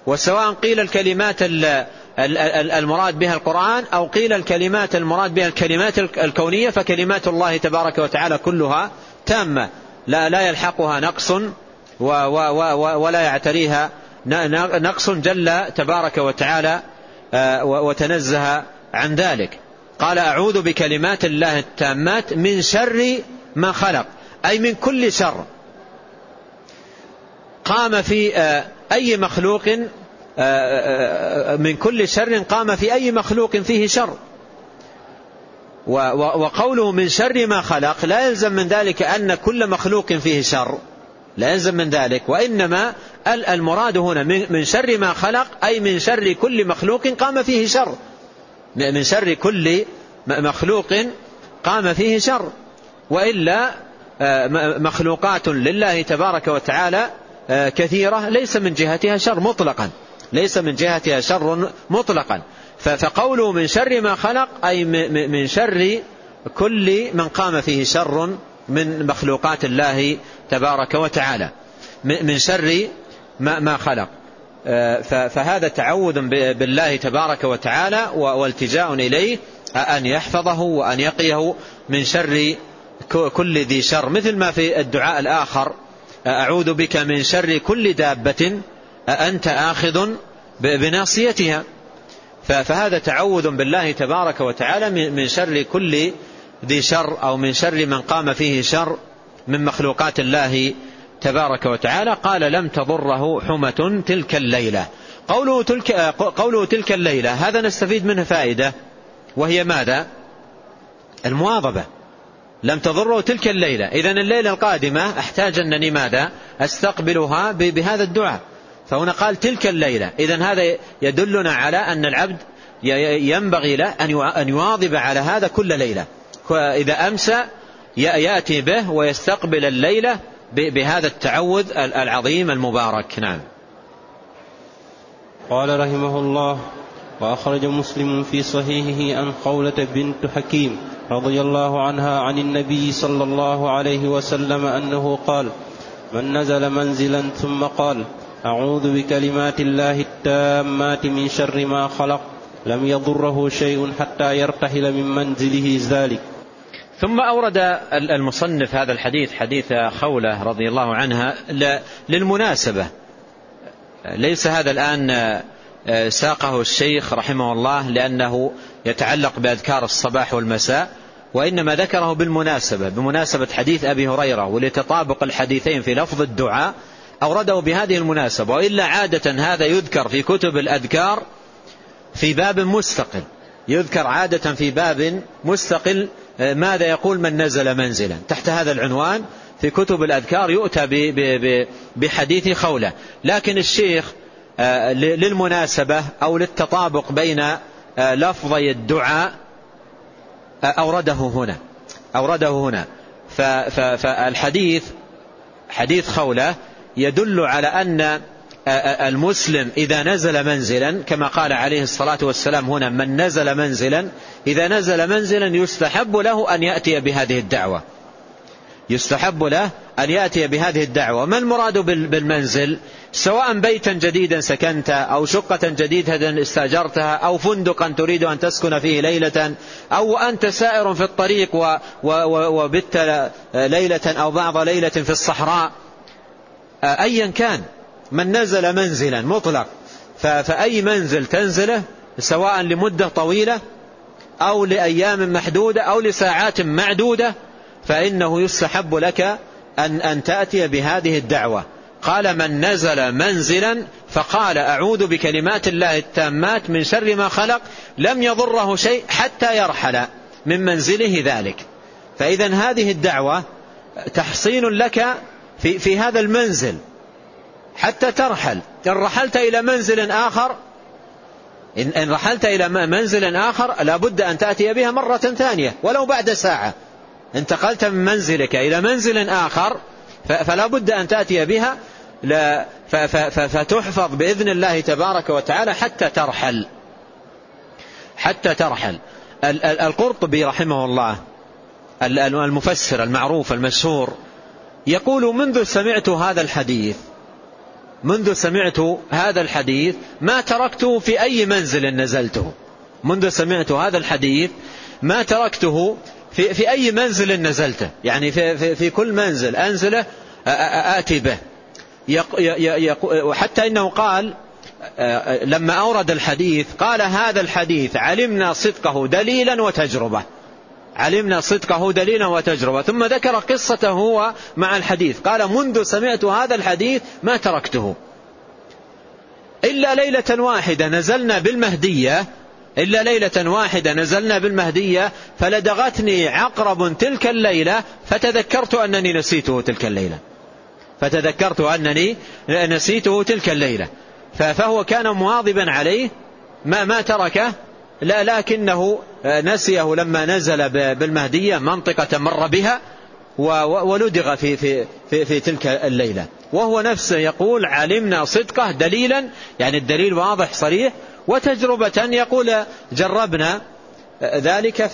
[SPEAKER 1] وسواء قيل الكلمات المراد بها القرآن أو قيل الكلمات المراد بها الكلمات الكونية فكلمات الله تبارك وتعالى كلها تامة. لا لا يلحقها نقص ولا يعتريها نقص جل تبارك وتعالى آه، وتنزه عن ذلك. قال أعوذ بكلمات الله التامات من شر ما خلق أي من كل شر. قام في آه، أي مخلوق من كل شر قام في أي مخلوق فيه شر. وقوله من شر ما خلق لا يلزم من ذلك أن كل مخلوق فيه شر. لا يلزم من ذلك. وإنما المراد هنا من شر ما خلق أي من شر كل مخلوق قام فيه شر. من شر كل مخلوق قام فيه شر. وإلا آه، مخلوقات لله تبارك وتعالى آه، كثيرة ليس من جهتها شر مطلقا. ليس من جهتها شر مطلقا. فقوله من شر ما خلق أي من شر كل من قام فيه شر من مخلوقات الله تبارك وتعالى. من شر ما, خلق. آه، فهذا تعوذ بالله تبارك وتعالى والتجاء إليه أن يحفظه وأن يقيه من شر كل ذي شر. مثل ما في الدعاء الآخر أعوذ بك من شر كل دابة أنت آخذ بناصيتها. فهذا تعوذ بالله تبارك وتعالى من شر كل ذي شر أو من شر من قام فيه شر من مخلوقات الله تبارك وتعالى. قال لم تضره حمة تلك الليلة. قوله تلك, قوله تلك الليلة هذا نستفيد منه فائدة وهي ماذا؟ المواظبة. لم تضره تلك الليلة. إذا الليلة القادمة أحتاج أنني ماذا؟ أستقبلها بهذا الدعاء. فهنا قال تلك الليلة. إذا هذا يدلنا على أن العبد ينبغي له أن يواظب على هذا كل ليلة. إذا أمسى يأتي به ويستقبل الليلة بهذا التعوذ العظيم المبارك. نعم.
[SPEAKER 2] قال رحمه الله وأخرج مسلم في صحيحه عن قولة بنت حكيم رضي الله عنها عن النبي صلى الله عليه وسلم أنه قال من نزل منزلا ثم قال أعوذ بكلمات الله التامات من شر ما خلق. لم يضره شيء حتى يرتحل من منزله ذلك.
[SPEAKER 1] ثم أورد المصنف هذا الحديث حديث خولة رضي الله عنها للمناسبة. ليس هذا الآن آه، ساقه الشيخ رحمه الله لأنه يتعلق بأذكار الصباح والمساء وإنما ذكره بالمناسبة بمناسبة حديث أبي هريرة ولتطابق الحديثين في لفظ الدعاء أورده بهذه المناسبة وإلا عادة هذا يذكر في كتب الأذكار في باب مستقل. يذكر عادة في باب مستقل آه، ماذا يقول من نزل منزلا. تحت هذا العنوان في كتب الأذكار يؤتى بحديث خولة. لكن الشيخ آه، للمناسبة أو للتطابق بين آه، لفظي الدعاء أورده هنا. أورده هنا. فالحديث حديث خولة يدل على أن المسلم إذا نزل منزلا كما قال عليه الصلاة والسلام هنا من نزل منزلا إذا نزل منزلا يستحب له أن يأتي بهذه الدعوة. يستحب له أن يأتي بهذه الدعوة. ما المراد بالمنزل؟ سواء بيتا جديدا سكنت أو شقة جديدة استأجرتها أو فندقا تريد أن تسكن فيه ليلة أو أنت سائر في الطريق وبت ليلة أو بعض ليلة في الصحراء. أيا كان من نزل منزلا مطلق. فأي منزل تنزله سواء لمدة طويلة أو لأيام محدودة أو لساعات معدودة فإنه يستحب لك أن, أن تأتي بهذه الدعوة. قال من نزل منزلا فقال أعوذ بكلمات الله التامات من شر ما خلق لم يضره شيء حتى يرحل من منزله ذلك. فإذا هذه الدعوة تحصين لك في, في هذا المنزل. حتى ترحل. إن رحلت إلى منزل آخر إن رحلت إلى منزل آخر لابد أن تأتي بها مرة ثانية ولو بعد ساعة. انتقلت من منزلك إلى منزل آخر فلا بد أن تأتي بها. فتحفظ بإذن الله تبارك وتعالى حتى ترحل. حتى ترحل. القرطبي رحمه الله المفسر المعروف المشهور يقول منذ سمعت هذا الحديث منذ سمعت هذا الحديث ما تركته في أي منزل نزلته. منذ سمعت هذا الحديث ما تركته في, في أي منزل نزلته. يعني في, في, في كل منزل أنزله آتي به. حتى إنه قال لما أورد الحديث قال هذا الحديث علمنا صدقه دليلا وتجربة. علمنا صدقه دليلا وتجربة ثم ذكر قصته هو مع الحديث. قال منذ سمعت هذا الحديث ما تركته. إلا ليلة واحدة نزلنا بالمهدية إلا ليلة واحدة نزلنا بالمهدية فلدغتني عقرب تلك الليلة فتذكرت أنني نسيته تلك الليلة. فتذكرت أنني نسيته تلك الليلة. فهو كان مواظبا عليه ما ما تركه لا لكنه نسيه لما نزل بالمهدية منطقة مر بها ولدغ في, في, في, في تلك الليلة. وهو نفسه يقول علمنا صدقه دليلا يعني الدليل واضح صريح وتجربة يقول جربنا ذلك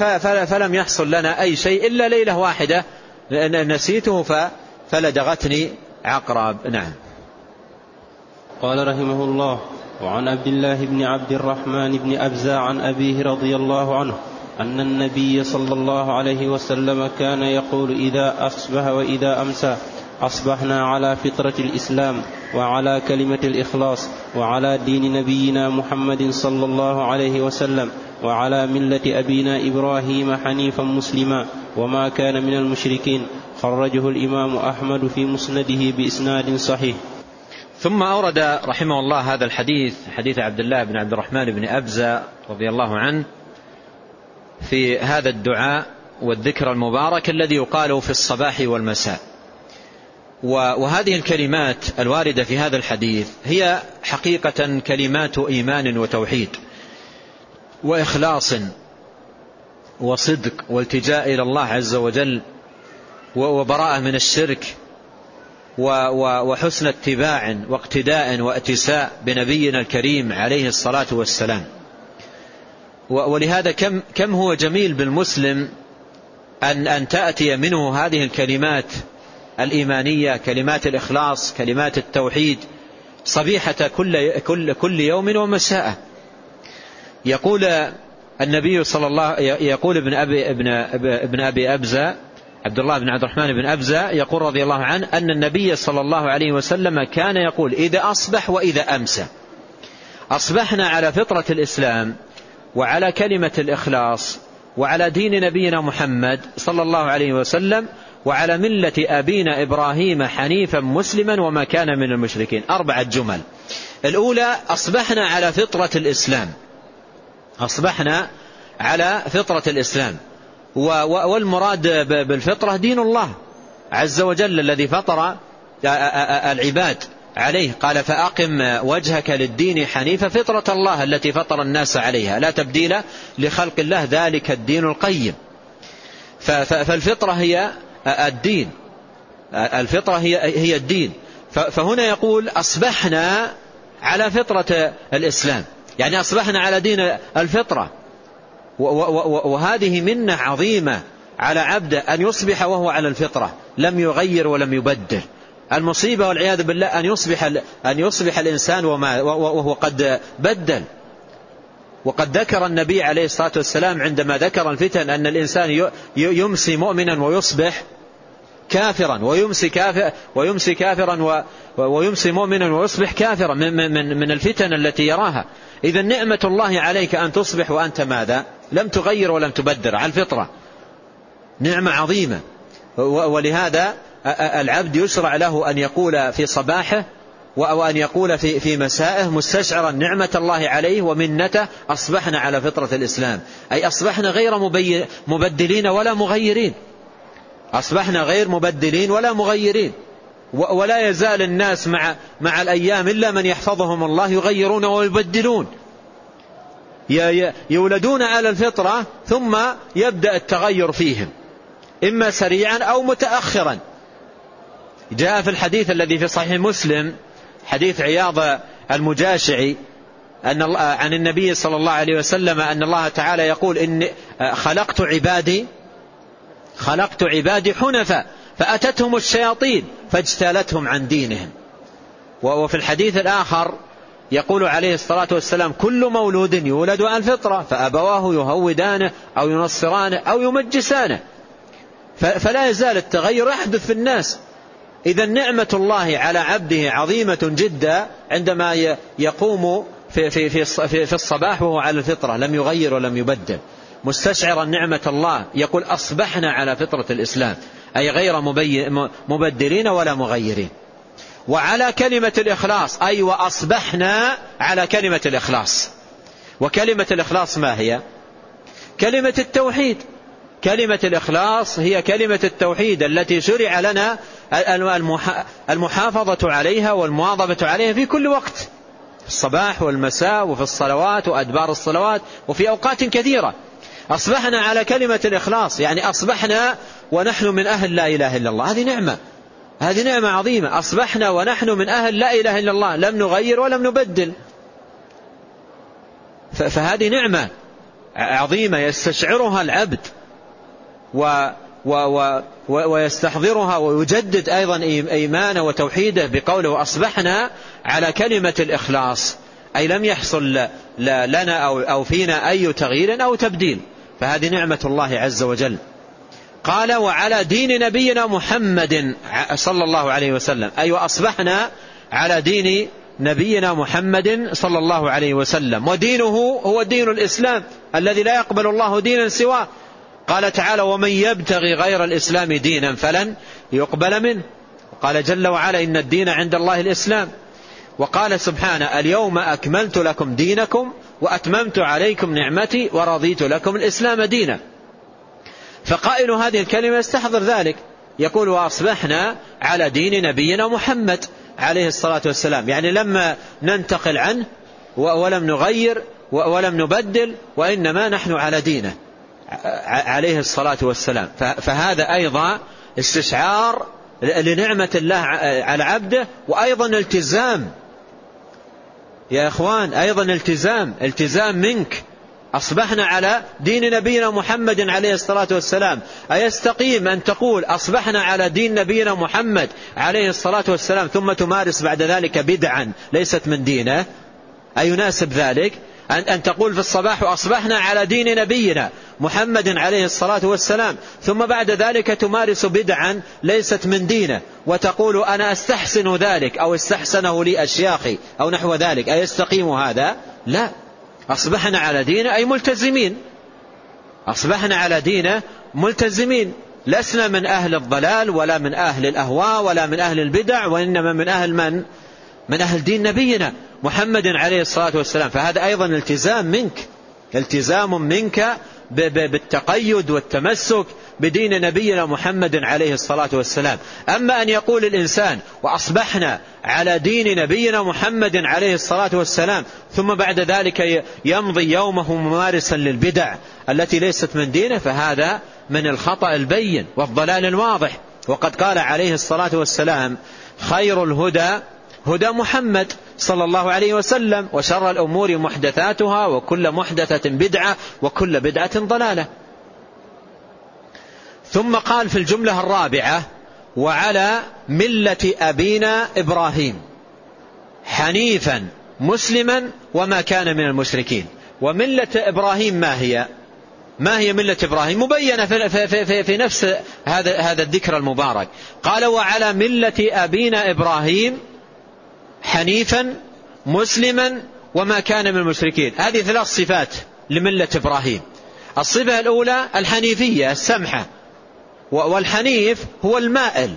[SPEAKER 1] فلم يحصل لنا أي شيء إلا ليلة واحدة نسيته فلدغتني عقرب. نعم.
[SPEAKER 2] قال رحمه الله وعن عبد الله بن عبد الرحمن بن أبزى عن أبيه رضي الله عنه أن النبي صلى الله عليه وسلم كان يقول إذا أصبح وإذا أمسى أصبحنا على فطرة الإسلام وعلى كلمة الإخلاص وعلى دين نبينا محمد صلى الله عليه وسلم وعلى ملة أبينا إبراهيم حنيفا مسلما وما كان من المشركين خرجه الإمام أحمد في مسنده بإسناد صحيح.
[SPEAKER 1] ثم أورد رحمه الله هذا الحديث حديث عبد الله بن عبد الرحمن بن أبزة رضي الله عنه في هذا الدعاء والذكر المبارك الذي يقال في الصباح والمساء. وهذه الكلمات الواردة في هذا الحديث هي حقيقة كلمات إيمان وتوحيد وإخلاص وصدق والتجاء إلى الله عز وجل وبراءة من الشرك وحسن اتباع واقتداء واتساء بنبينا الكريم عليه الصلاة والسلام. ولهذا كم, كم هو جميل بالمسلم أن, أن تأتي منه هذه الكلمات الإيمانية كلمات الإخلاص كلمات التوحيد صبيحة كل, كل, كل يوم ومساء يقول النبي صلى الله يقول ابن أبي, ابن, ابن أبي أبزة عبد الله بن عبد الرحمن بن أبزة يقول رضي الله عنه أن النبي صلى الله عليه وسلم كان يقول إذا أصبح وإذا أمسى. أصبحنا على فطرة الإسلام وعلى كلمة الإخلاص وعلى دين نبينا محمد صلى الله عليه وسلم وعلى ملة أبينا إبراهيم حنيفا مسلما وما كان من المشركين. أربعة جمل. الأولى أصبحنا على فطرة الإسلام. أصبحنا على فطرة الإسلام. والمراد بالفطرة دين الله عز وجل الذي فطر العباد عليه. قال فأقم وجهك للدين حنيفة فطرة الله التي فطر الناس عليها. لا تبديل لخلق الله ذلك الدين القيم. فالفطرة هي الدين. الفطرة هي هي الدين. فهنا يقول أصبحنا على فطرة الإسلام. يعني أصبحنا على دين الفطرة. وهذه منة عظيمة على عبده أن يصبح وهو على الفطرة لم يغير ولم يبدل. المصيبة والعياذ بالله أن يصبح, أن يصبح الإنسان وما وهو قد بدل. وقد ذكر النبي عليه الصلاة والسلام عندما ذكر الفتن أن الإنسان يمسي مؤمنا ويصبح كافرا ويمسي كافر ويمسي كافرا ويمسي مؤمنا ويصبح كافرا من, من, من الفتن التي يراها. إذا نعمة الله عليك أن تصبح وأنت ماذا؟ لم تغير ولم تبدر على الفطرة. نعمة عظيمة. ولهذا العبد يشرع له أن يقول في صباحه وأن يقول في في مسائه مستشعرا نعمة الله عليه ومنته أصبحنا على فطرة الإسلام. أي أصبحنا غير مبدلين ولا مغيرين. أصبحنا غير مبدلين ولا مغيرين. ولا يزال الناس مع مع الأيام إلا من يحفظهم الله يغيرون ويبدلون. يولدون على الفطرة ثم يبدأ التغير فيهم. إما سريعا أو متأخرا. جاء في الحديث الذي في صحيح مسلم حديث عياض المجاشعي أن عن النبي صلى الله عليه وسلم أن الله تعالى يقول إن خلقت عبادي خلقت عبادي حنفاء فأتتهم الشياطين فاجتالتهم عن دينهم. وفي الحديث الآخر يقول عليه الصلاة والسلام كل مولود يولد على الفطرة فأبواه يهودانه أو ينصرانه أو يمجسانه. فلا يزال التغير يحدث في الناس. إذا نعمة الله على عبده عظيمة جدا عندما يقوم في, في, في, في الصباح وهو على الفطرة لم يغير ولم يبدل. مستشعرا نعمة الله يقول أصبحنا على فطرة الإسلام أي غير مبدلين ولا مغيرين. وعلى كلمة الإخلاص أي وأصبحنا على كلمة الإخلاص. وكلمة الإخلاص ما هي؟ كلمة التوحيد. كلمة الإخلاص هي كلمة التوحيد التي شرع لنا المحافظة عليها والمواظبة عليها في كل وقت. في الصباح والمساء وفي الصلوات وأدبار الصلوات وفي أوقات كثيرة. أصبحنا على كلمة الإخلاص يعني أصبحنا ونحن من أهل لا إله إلا الله. هذه نعمة. هذه نعمة عظيمة. أصبحنا ونحن من أهل لا إله إلا الله. لم نغير ولم نبدل. فهذه نعمة عظيمة يستشعرها العبد و و و ويستحضرها ويجدد أيضا إيمانه وتوحيده بقوله أصبحنا على كلمة الإخلاص. أي لم يحصل لنا أو فينا أي تغيير أو تبديل. فهذه نعمة الله عز وجل. قال وعلى دين نبينا محمد صلى الله عليه وسلم. أي أيوة وأصبحنا على دين نبينا محمد صلى الله عليه وسلم. ودينه هو دين الإسلام الذي لا يقبل الله دينا سواه. قال تعالى ومن يبتغي غير الإسلام دينا فلن يقبل منه. قال جل وعلا إن الدين عند الله الإسلام. وقال سبحانه اليوم أكملت لكم دينكم وأتممت عليكم نعمتي ورضيت لكم الإسلام دينا. فقائل هذه الكلمة يستحضر ذلك. يقول وأصبحنا على دين نبينا محمد عليه الصلاة والسلام. يعني لما ننتقل عنه ولم نغير ولم نبدل وإنما نحن على دينه عليه الصلاة والسلام. فهذا أيضا استشعار لنعمة الله على عبده وأيضا التزام. يا إخوان أيضا التزام. التزام منك. أصبحنا على دين نبينا محمد عليه الصلاة والسلام. أيستقيم أن تقول أصبحنا على دين نبينا محمد عليه الصلاة والسلام ثم تمارس بعد ذلك بدعا. ليست من دينه. أيناسب ذلك؟ أن, أن تقول في الصباح أصبحنا على دين نبينا محمد عليه الصلاة والسلام ثم بعد ذلك تمارس بدعا ليست من دينه. وتقول أنا أستحسن ذلك أو استحسنه لي أشياخي أو نحو ذلك. أيستقيم هذا؟ لا. أصبحنا على دينه أي ملتزمين. أصبحنا على دينه ملتزمين. لسنا من أهل الضلال ولا من أهل الأهواء ولا من أهل البدع وإنما من أهل من؟ من أهل دين نبينا محمد عليه الصلاة والسلام. فهذا أيضا التزام منك. التزام منك بالتقيد والتمسك بدين نبينا محمد عليه الصلاة والسلام. أما أن يقول الإنسان وأصبحنا على دين نبينا محمد عليه الصلاة والسلام ثم بعد ذلك يمضي يومه ممارسا للبدع التي ليست من دينه فهذا من الخطأ البين والضلال الواضح. وقد قال عليه الصلاة والسلام خير الهدى هدى محمد صلى الله عليه وسلم وشر الأمور محدثاتها وكل محدثة بدعة وكل بدعة ضلالة. ثم قال في الجملة الرابعة وعلى ملة أبينا إبراهيم حنيفا مسلما وما كان من المشركين. وملة إبراهيم ما هي؟ ما هي ملة إبراهيم؟ مبينة في, في, في, في نفس هذا, هذا الذكر المبارك. قال وعلى ملة أبينا إبراهيم حنيفا مسلما وما كان من المشركين. هذه ثلاث صفات لملة إبراهيم. الصفة الأولى الحنيفية السمحة. والحنيف هو المائل.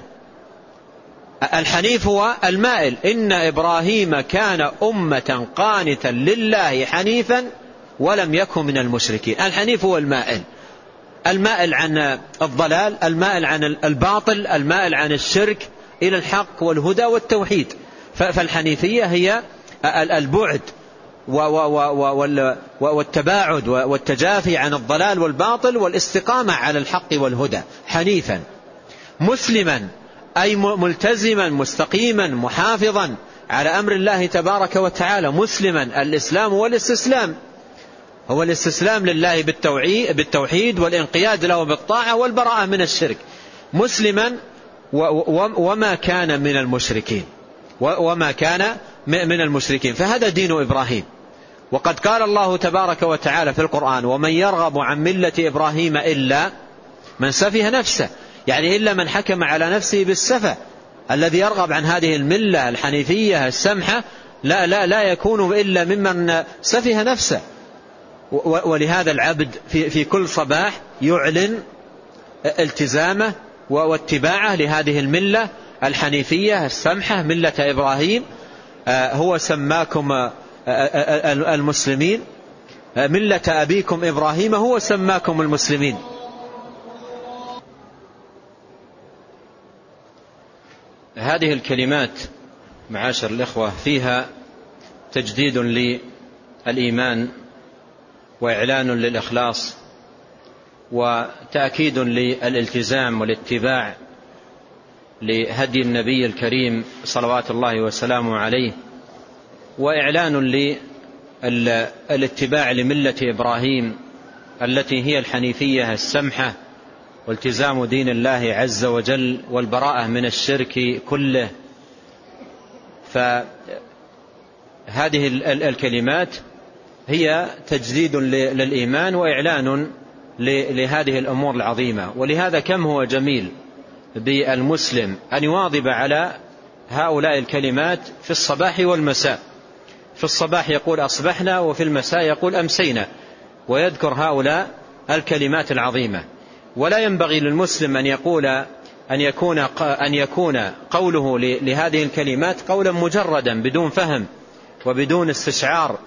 [SPEAKER 1] الحنيف هو المائل. إن إبراهيم كان أمة قانتا لله حنيفا ولم يكن من المشركين. الحنيف هو المائل. المائل عن الضلال المائل عن الباطل المائل عن الشرك إلى الحق والهدى والتوحيد. فالحنيفية هي البعد والتباعد والتجافي عن الضلال والباطل والاستقامة على الحق والهدى حنيفا. مسلما أي ملتزما مستقيما محافظا على أمر الله تبارك وتعالى. مسلما الإسلام والاستسلام. هو الاستسلام لله بالتوحيد والانقياد له بالطاعة والبراءة من الشرك. مسلما وما كان من المشركين. وما كان من المشركين. فهذا دين إبراهيم. وقد قال الله تبارك وتعالى في القرآن ومن يرغب عن ملة إبراهيم إلا من سفه نفسه. يعني إلا من حكم على نفسه بالسفة. الذي يرغب عن هذه الملة الحنيفية السمحة لا لا لا يكون إلا ممن سفه نفسه. ولهذا العبد في, في كل صباح يعلن التزامه واتباعه لهذه الملة الحنيفية السمحة ملة إبراهيم آه، هو سماكم آه، آه، المسلمين. ملة أبيكم إبراهيم هو سماكم المسلمين. هذه الكلمات معاشر الإخوة فيها تجديد للإيمان وإعلان للإخلاص وتأكيد للالتزام والاتباع لهدي النبي الكريم صلوات الله وسلامه عليه وإعلان للاتباع لملة إبراهيم التي هي الحنيفية السمحة والتزام دين الله عز وجل والبراءة من الشرك كله. فهذه الكلمات هي تجديد للإيمان وإعلان لهذه الأمور العظيمة. ولهذا كم هو جميل؟ بالمسلم أن يواظب على هؤلاء الكلمات في الصباح والمساء. في الصباح يقول أصبحنا وفي المساء يقول أمسينا. ويذكر هؤلاء الكلمات العظيمة. ولا ينبغي للمسلم أن يقول أن يكون أن يكون قوله لهذه الكلمات قولا مجردا بدون فهم وبدون استشعار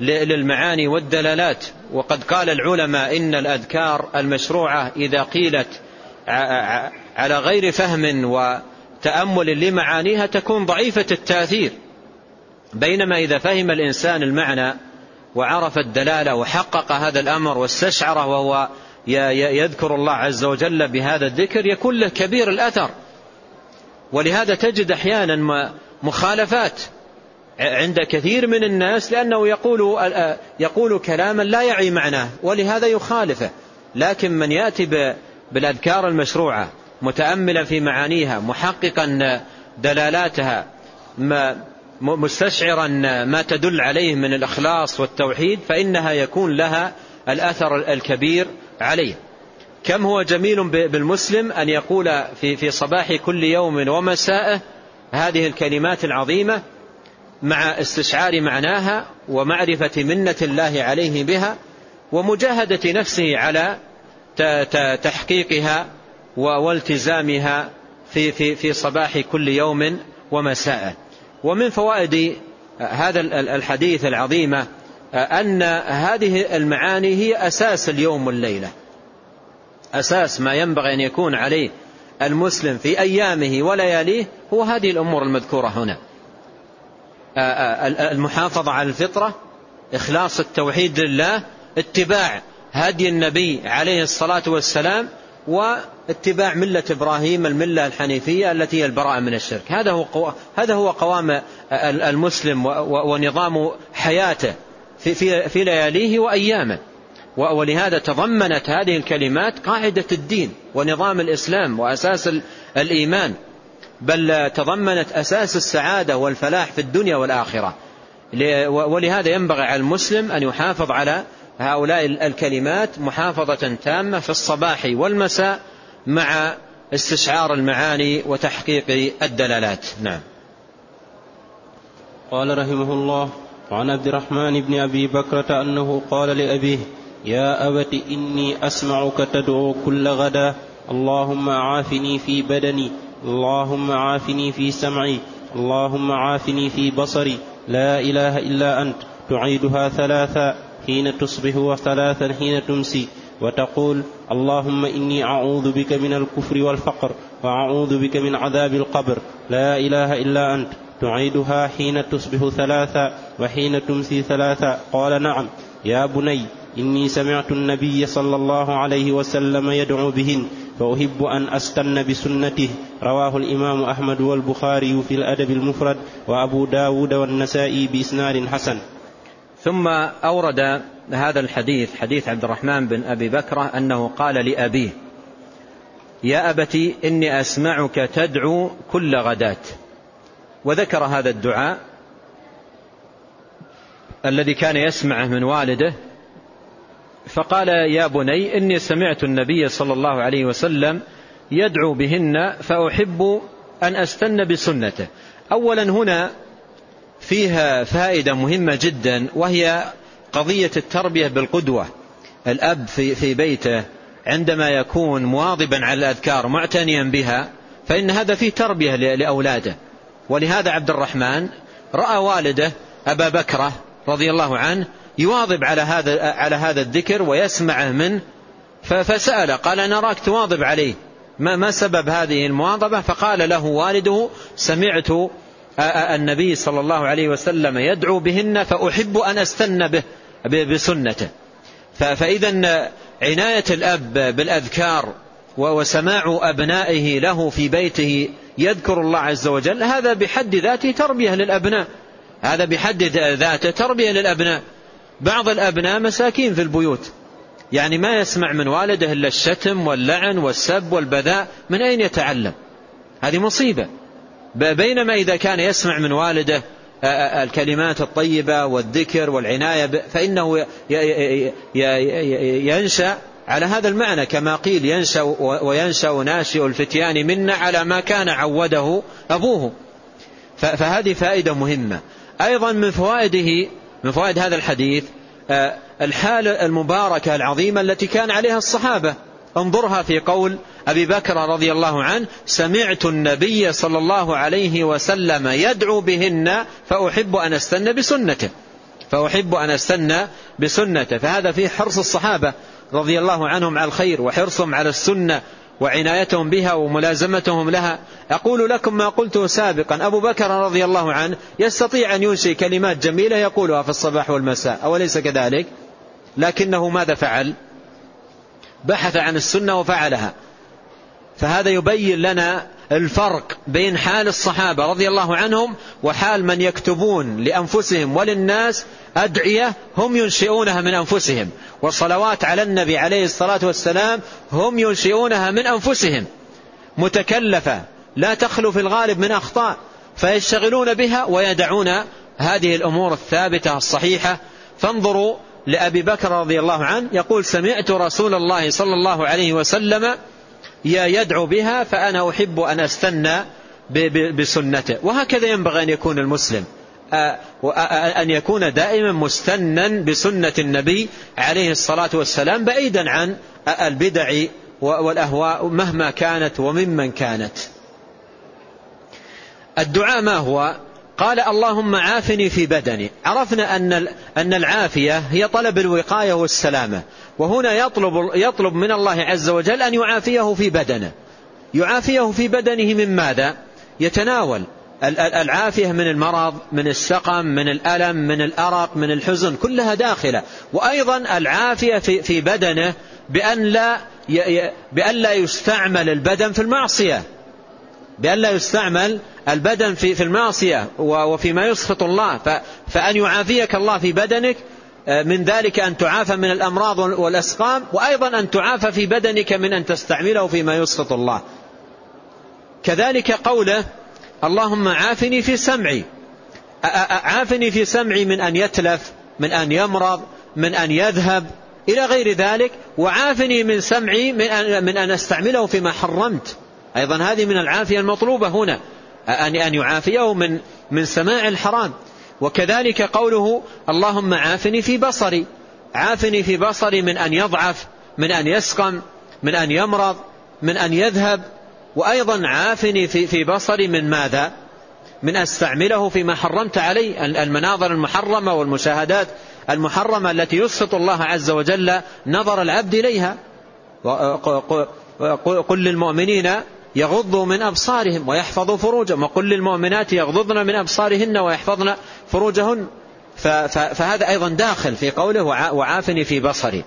[SPEAKER 1] للمعاني والدلالات. وقد قال العلماء إن الأذكار المشروعة إذا قيلت على غير فهم وتأمل لمعانيها تكون ضعيفة التأثير. بينما إذا فهم الإنسان المعنى وعرف الدلالة وحقق هذا الأمر واستشعره وهو يذكر الله عز وجل بهذا الذكر يكون له كبير الأثر. ولهذا تجد أحيانا مخالفات عند كثير من الناس لأنه يقول, يقول كلاما لا يعي معناه ولهذا يخالفه. لكن من يأتي بالأذكار المشروعة متأملا في معانيها محققا دلالاتها مستشعرا ما تدل عليه من الإخلاص والتوحيد فإنها يكون لها الأثر الكبير عليه. كم هو جميل بالمسلم أن يقول في, في صباح كل يوم ومساءه هذه الكلمات العظيمة مع استشعار معناها ومعرفة منة الله عليه بها ومجاهدة نفسه على تحقيقها والتزامها في, في, في صباح كل يوم ومساء. ومن فوائد هذا الحديث العظيمة أن هذه المعاني هي أساس اليوم والليلة. أساس ما ينبغي أن يكون عليه المسلم في أيامه ولياليه هو هذه الأمور المذكورة هنا. المحافظة على الفطرة إخلاص التوحيد لله اتباع هدي النبي عليه الصلاة والسلام واتباع ملة إبراهيم الملة الحنيفية التي هي البراءة من الشرك. هذا هو هذا هو قوام المسلم ونظام حياته في, في, في لياليه وأيامه. ولهذا تضمنت هذه الكلمات قاعدة الدين ونظام الإسلام وأساس الإيمان. بل تضمنت أساس السعادة والفلاح في الدنيا والآخرة. ولهذا ينبغي على المسلم أن يحافظ على هؤلاء الكلمات محافظة تامة في الصباح والمساء مع استشعار المعاني وتحقيق الدلالات. نعم.
[SPEAKER 2] قال رحمه الله وعن عبد الرحمن بن أبي بكرة أنه قال لأبيه يا أبت إني أسمعك تدعو كل غدا. اللهم عافني في بدني. اللهم عافني في سمعي. اللهم عافني في بصري. لا إله إلا أنت. تعيدها ثلاثا حين تصبح وثلاثا حين تمسي. وتقول اللهم إني أعوذ بك من الكفر والفقر وأعوذ بك من عذاب القبر. لا إله إلا أنت. تعيدها حين تصبح ثلاثا وحين تمسي ثلاثا. قال نعم. يا بني إني سمعت النبي صلى الله عليه وسلم يدعو بهن. فأحب أن أستن بسنته. رواه الإمام أحمد والبخاري في الأدب المفرد. وأبو داود والنسائي بإسناد حسن.
[SPEAKER 1] ثم أورد هذا الحديث حديث عبد الرحمن بن أبي بكرة أنه قال لأبيه يا أبت إني أسمعك تدعو كل غداة. وذكر هذا الدعاء الذي كان يسمعه من والده فقال يا بني إني سمعت النبي صلى الله عليه وسلم يدعو بهن فأحب أن أستن بسنته. أولا هنا فيها فائدة مهمة جدا وهي قضية التربية بالقدوة. الأب في, في بيته عندما يكون مواظبا على الأذكار معتنيا بها فإن هذا فيه تربية لأولاده. ولهذا عبد الرحمن رأى والده أبا بكرة رضي الله عنه يواظب على هذا على هذا الذكر ويسمعه منه فسأل قال أنا أراك تواظب عليه. ما ما سبب هذه المواظبة؟ فقال له والده سمعت النبي صلى الله عليه وسلم يدعو بهن فأحب أن أستن به بسنته. فإذا عناية الأب بالأذكار وسماع أبنائه له في بيته يذكر الله عز وجل هذا بحد ذاته تربية للأبناء. هذا بحد ذاته تربية للأبناء. بعض الأبناء مساكين في البيوت. يعني ما يسمع من والده إلا الشتم واللعن والسب والبذاء من أين يتعلم؟ هذه مصيبة. بينما إذا كان يسمع من والده الكلمات الطيبة والذكر والعناية فإنه ينشأ على هذا المعنى كما قيل ينشأ وينشأ ناشئ الفتيان منا على ما كان عوده أبوه. فهذه فائدة مهمة. أيضا من فوائده من فوائد هذا الحديث الحال المباركة العظيمة التي كان عليها الصحابة. انظرها في قول أبي بكر رضي الله عنه سمعت النبي صلى الله عليه وسلم يدعو بهن فأحب أن أستن بسنته. فأحب أن أستن بسنته. فهذا فيه حرص الصحابة رضي الله عنهم على الخير وحرصهم على السنة وعنايتهم بها وملازمتهم لها. أقول لكم ما قلته سابقا. أبو بكر رضي الله عنه يستطيع أن ينشئ كلمات جميلة يقولها في الصباح والمساء. أوليس كذلك؟ لكنه ماذا فعل؟ بحث عن السنة وفعلها. فهذا يبين لنا الفرق بين حال الصحابة رضي الله عنهم وحال من يكتبون لأنفسهم وللناس أدعية هم ينشئونها من أنفسهم. والصلوات على النبي عليه الصلاة والسلام هم ينشئونها من أنفسهم. متكلفة لا تخلو في الغالب من أخطاء فيشتغلون بها ويدعون هذه الأمور الثابتة الصحيحة. فانظروا لأبي بكر رضي الله عنه يقول سمعت رسول الله صلى الله عليه وسلم يدعو بها فأنا أحب أن أستنى بسنته. وهكذا ينبغي أن يكون المسلم. أن يكون دائما مستنا بسنة النبي عليه الصلاة والسلام بعيدا عن البدع والأهواء مهما كانت وممن كانت. الدعاء ما هو؟ قال اللهم عافني في بدني. عرفنا أن أن العافية هي طلب الوقاية والسلامة. وهنا يطلب يطلب من الله عز وجل أن يعافيه في بدنه. يعافيه في بدنه من ماذا؟ يتناول العافية من المرض من السقم من الألم من الأرق من الحزن كلها داخلة. وأيضا العافية في, بدنه بأن لا, بأن لا يستعمل البدن في المعصية. بأن لا يستعمل البدن في, في المعصية وفيما يسخط الله. فأن يعافيك الله في بدنك آه، من ذلك أن تعافى من الأمراض والأسقام وأيضا أن تعافى في بدنك من أن تستعمله فيما يسخط الله. كذلك قوله اللهم عافني في سمعي. عافني في سمعي من أن يتلف من أن يمرض من أن يذهب إلى غير ذلك وعافني من سمعي من أن, من أن أستعمله فيما حرمت. أيضا هذه من العافية المطلوبة هنا أن أن يعافيه من من سماع الحرام. وكذلك قوله اللهم عافني في بصري. عافني في بصري من أن يضعف من أن يسقم من أن يمرض من أن يذهب. وأيضا عافني في, في بصري من ماذا؟ من أستعمله فيما حرمت علي المناظر المحرمة والمشاهدات المحرمة التي يسخط الله عز وجل نظر العبد إليها. قل للمؤمنين يغضوا من أبصارهم ويحفظوا فروجهم. وقل للمؤمنات يغضضن من أبصارهن ويحفظن فروجهن. فهذا أيضا داخل في قوله وعافني في بصري.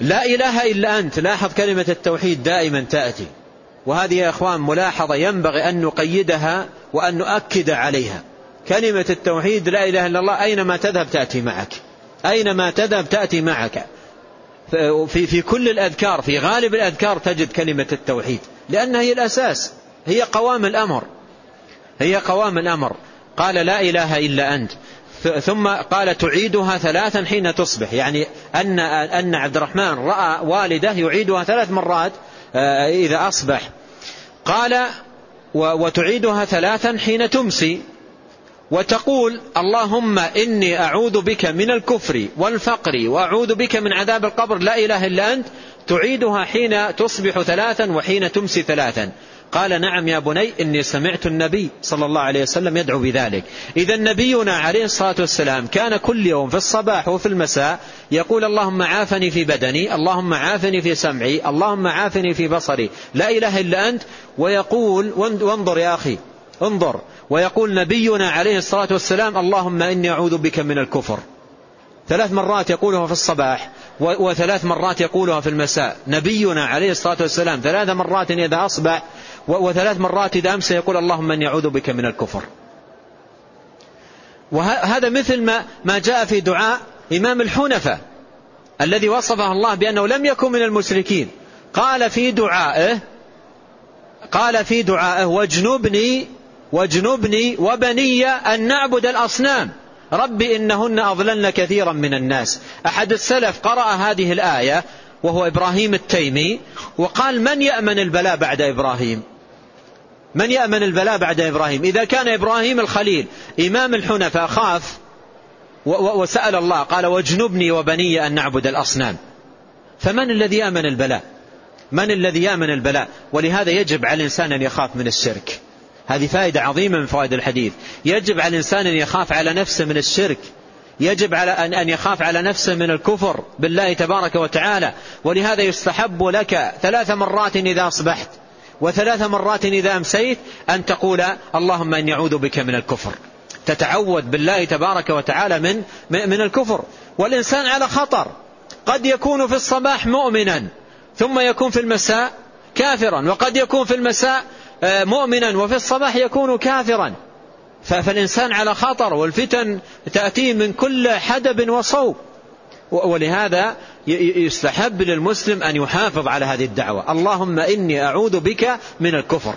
[SPEAKER 1] لا إله إلا أنت. لاحظ كلمة التوحيد دائما تأتي. وهذه يا إخوان ملاحظة ينبغي أن نقيدها وأن نؤكد عليها. كلمة التوحيد لا إله إلا الله أينما تذهب تأتي معك. أينما تذهب تأتي معك. في, في كل الأذكار في غالب الأذكار تجد كلمة التوحيد. لأنها هي الأساس. هي قوام الأمر. هي قوام الأمر. قال لا إله إلا أنت. ثم قال تعيدها ثلاثا حين تصبح. يعني أن, أن عبد الرحمن رأى والده يعيدها ثلاث مرات آه، إذا أصبح. قال وتعيدها ثلاثا حين تمسي. وتقول اللهم إني أعوذ بك من الكفر والفقر وأعوذ بك من عذاب القبر لا إله إلا أنت تعيدها حين تصبح ثلاثا وحين تمسي ثلاثا. قال نعم يا بني إني سمعت النبي صلى الله عليه وسلم يدعو بذلك. إذا نبينا عليه الصلاة والسلام كان كل يوم في الصباح وفي المساء يقول اللهم عافني في بدني اللهم عافني في سمعي اللهم عافني في بصري لا إله إلا أنت ويقول وانظر يا أخي انظر. ويقول نبينا عليه الصلاة والسلام اللهم إني أعوذ بك من الكفر. ثلاث مرات يقولها في الصباح وثلاث مرات يقولها في المساء. نبينا عليه الصلاة والسلام ثلاث مرات إذا أصبح وثلاث مرات إذا أمسى يقول اللهم أني أعوذ بك من الكفر. وهذا مثل ما, ما جاء في دعاء إمام الحنفة الذي وصفه الله بأنه لم يكن من المشركين. قال في دعائه قال في دعائه واجنبني واجنبني وبني أن نعبد الأصنام. رب إنهن أضللن كثيرا من الناس. أحد السلف قرأ هذه الآية وهو إبراهيم التيمي وقال من يأمن البلاء بعد إبراهيم؟ من يأمن البلاء بعد إبراهيم؟ إذا كان إبراهيم الخليل إمام الحنفاء خاف وسأل الله قال واجنبني وبني أن نعبد الأصنام. فمن الذي يأمن البلاء؟ من الذي يأمن البلاء؟ ولهذا يجب على الإنسان أن يخاف من الشرك. هذه فائدة عظيمة من فوائد الحديث. يجب على الإنسان أن يخاف على نفسه من الشرك. يجب على أن يخاف على نفسه من الكفر بالله تبارك وتعالى. ولهذا يستحب لك ثلاث مرات إذا أصبحت وثلاث مرات إذا أمسيت أن تقول اللهم أن يعوذ بك من الكفر. تتعوذ بالله تبارك وتعالى من من الكفر. والإنسان على خطر. قد يكون في الصباح مؤمنا ثم يكون في المساء كافرا. وقد يكون في المساء مؤمنا وفي الصباح يكون كافرا. فالإنسان على خطر والفتن تأتيه من كل حدب وصوب. ولهذا يستحب للمسلم أن يحافظ على هذه الدعوة. اللهم إني أعوذ بك من الكفر.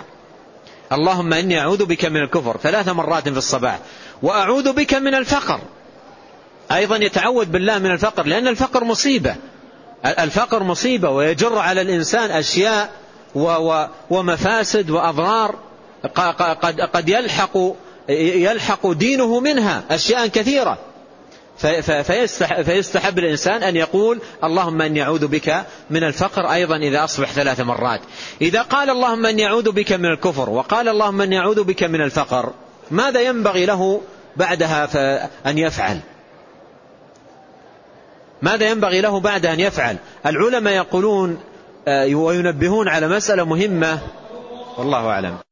[SPEAKER 1] اللهم إني أعوذ بك من الكفر. ثلاث مرات في الصباح. وأعوذ بك من الفقر. أيضا يتعوذ بالله من الفقر لأن الفقر مصيبة. الفقر مصيبة ويجر على الإنسان أشياء ومفاسد وأضرار قد قد يلحق يلحق دينه منها أشياء كثيرة. فيستحب الإنسان أن يقول اللهم أني أعوذ بك من الفقر أيضا إذا أصبح ثلاث مرات. إذا قال اللهم أني أعوذ بك من الكفر وقال اللهم أني أعوذ بك من الفقر ماذا ينبغي له بعدها أن يفعل؟ ماذا ينبغي له بعد أن يفعل؟ العلماء يقولون وينبهون على مسألة مهمة. والله أعلم.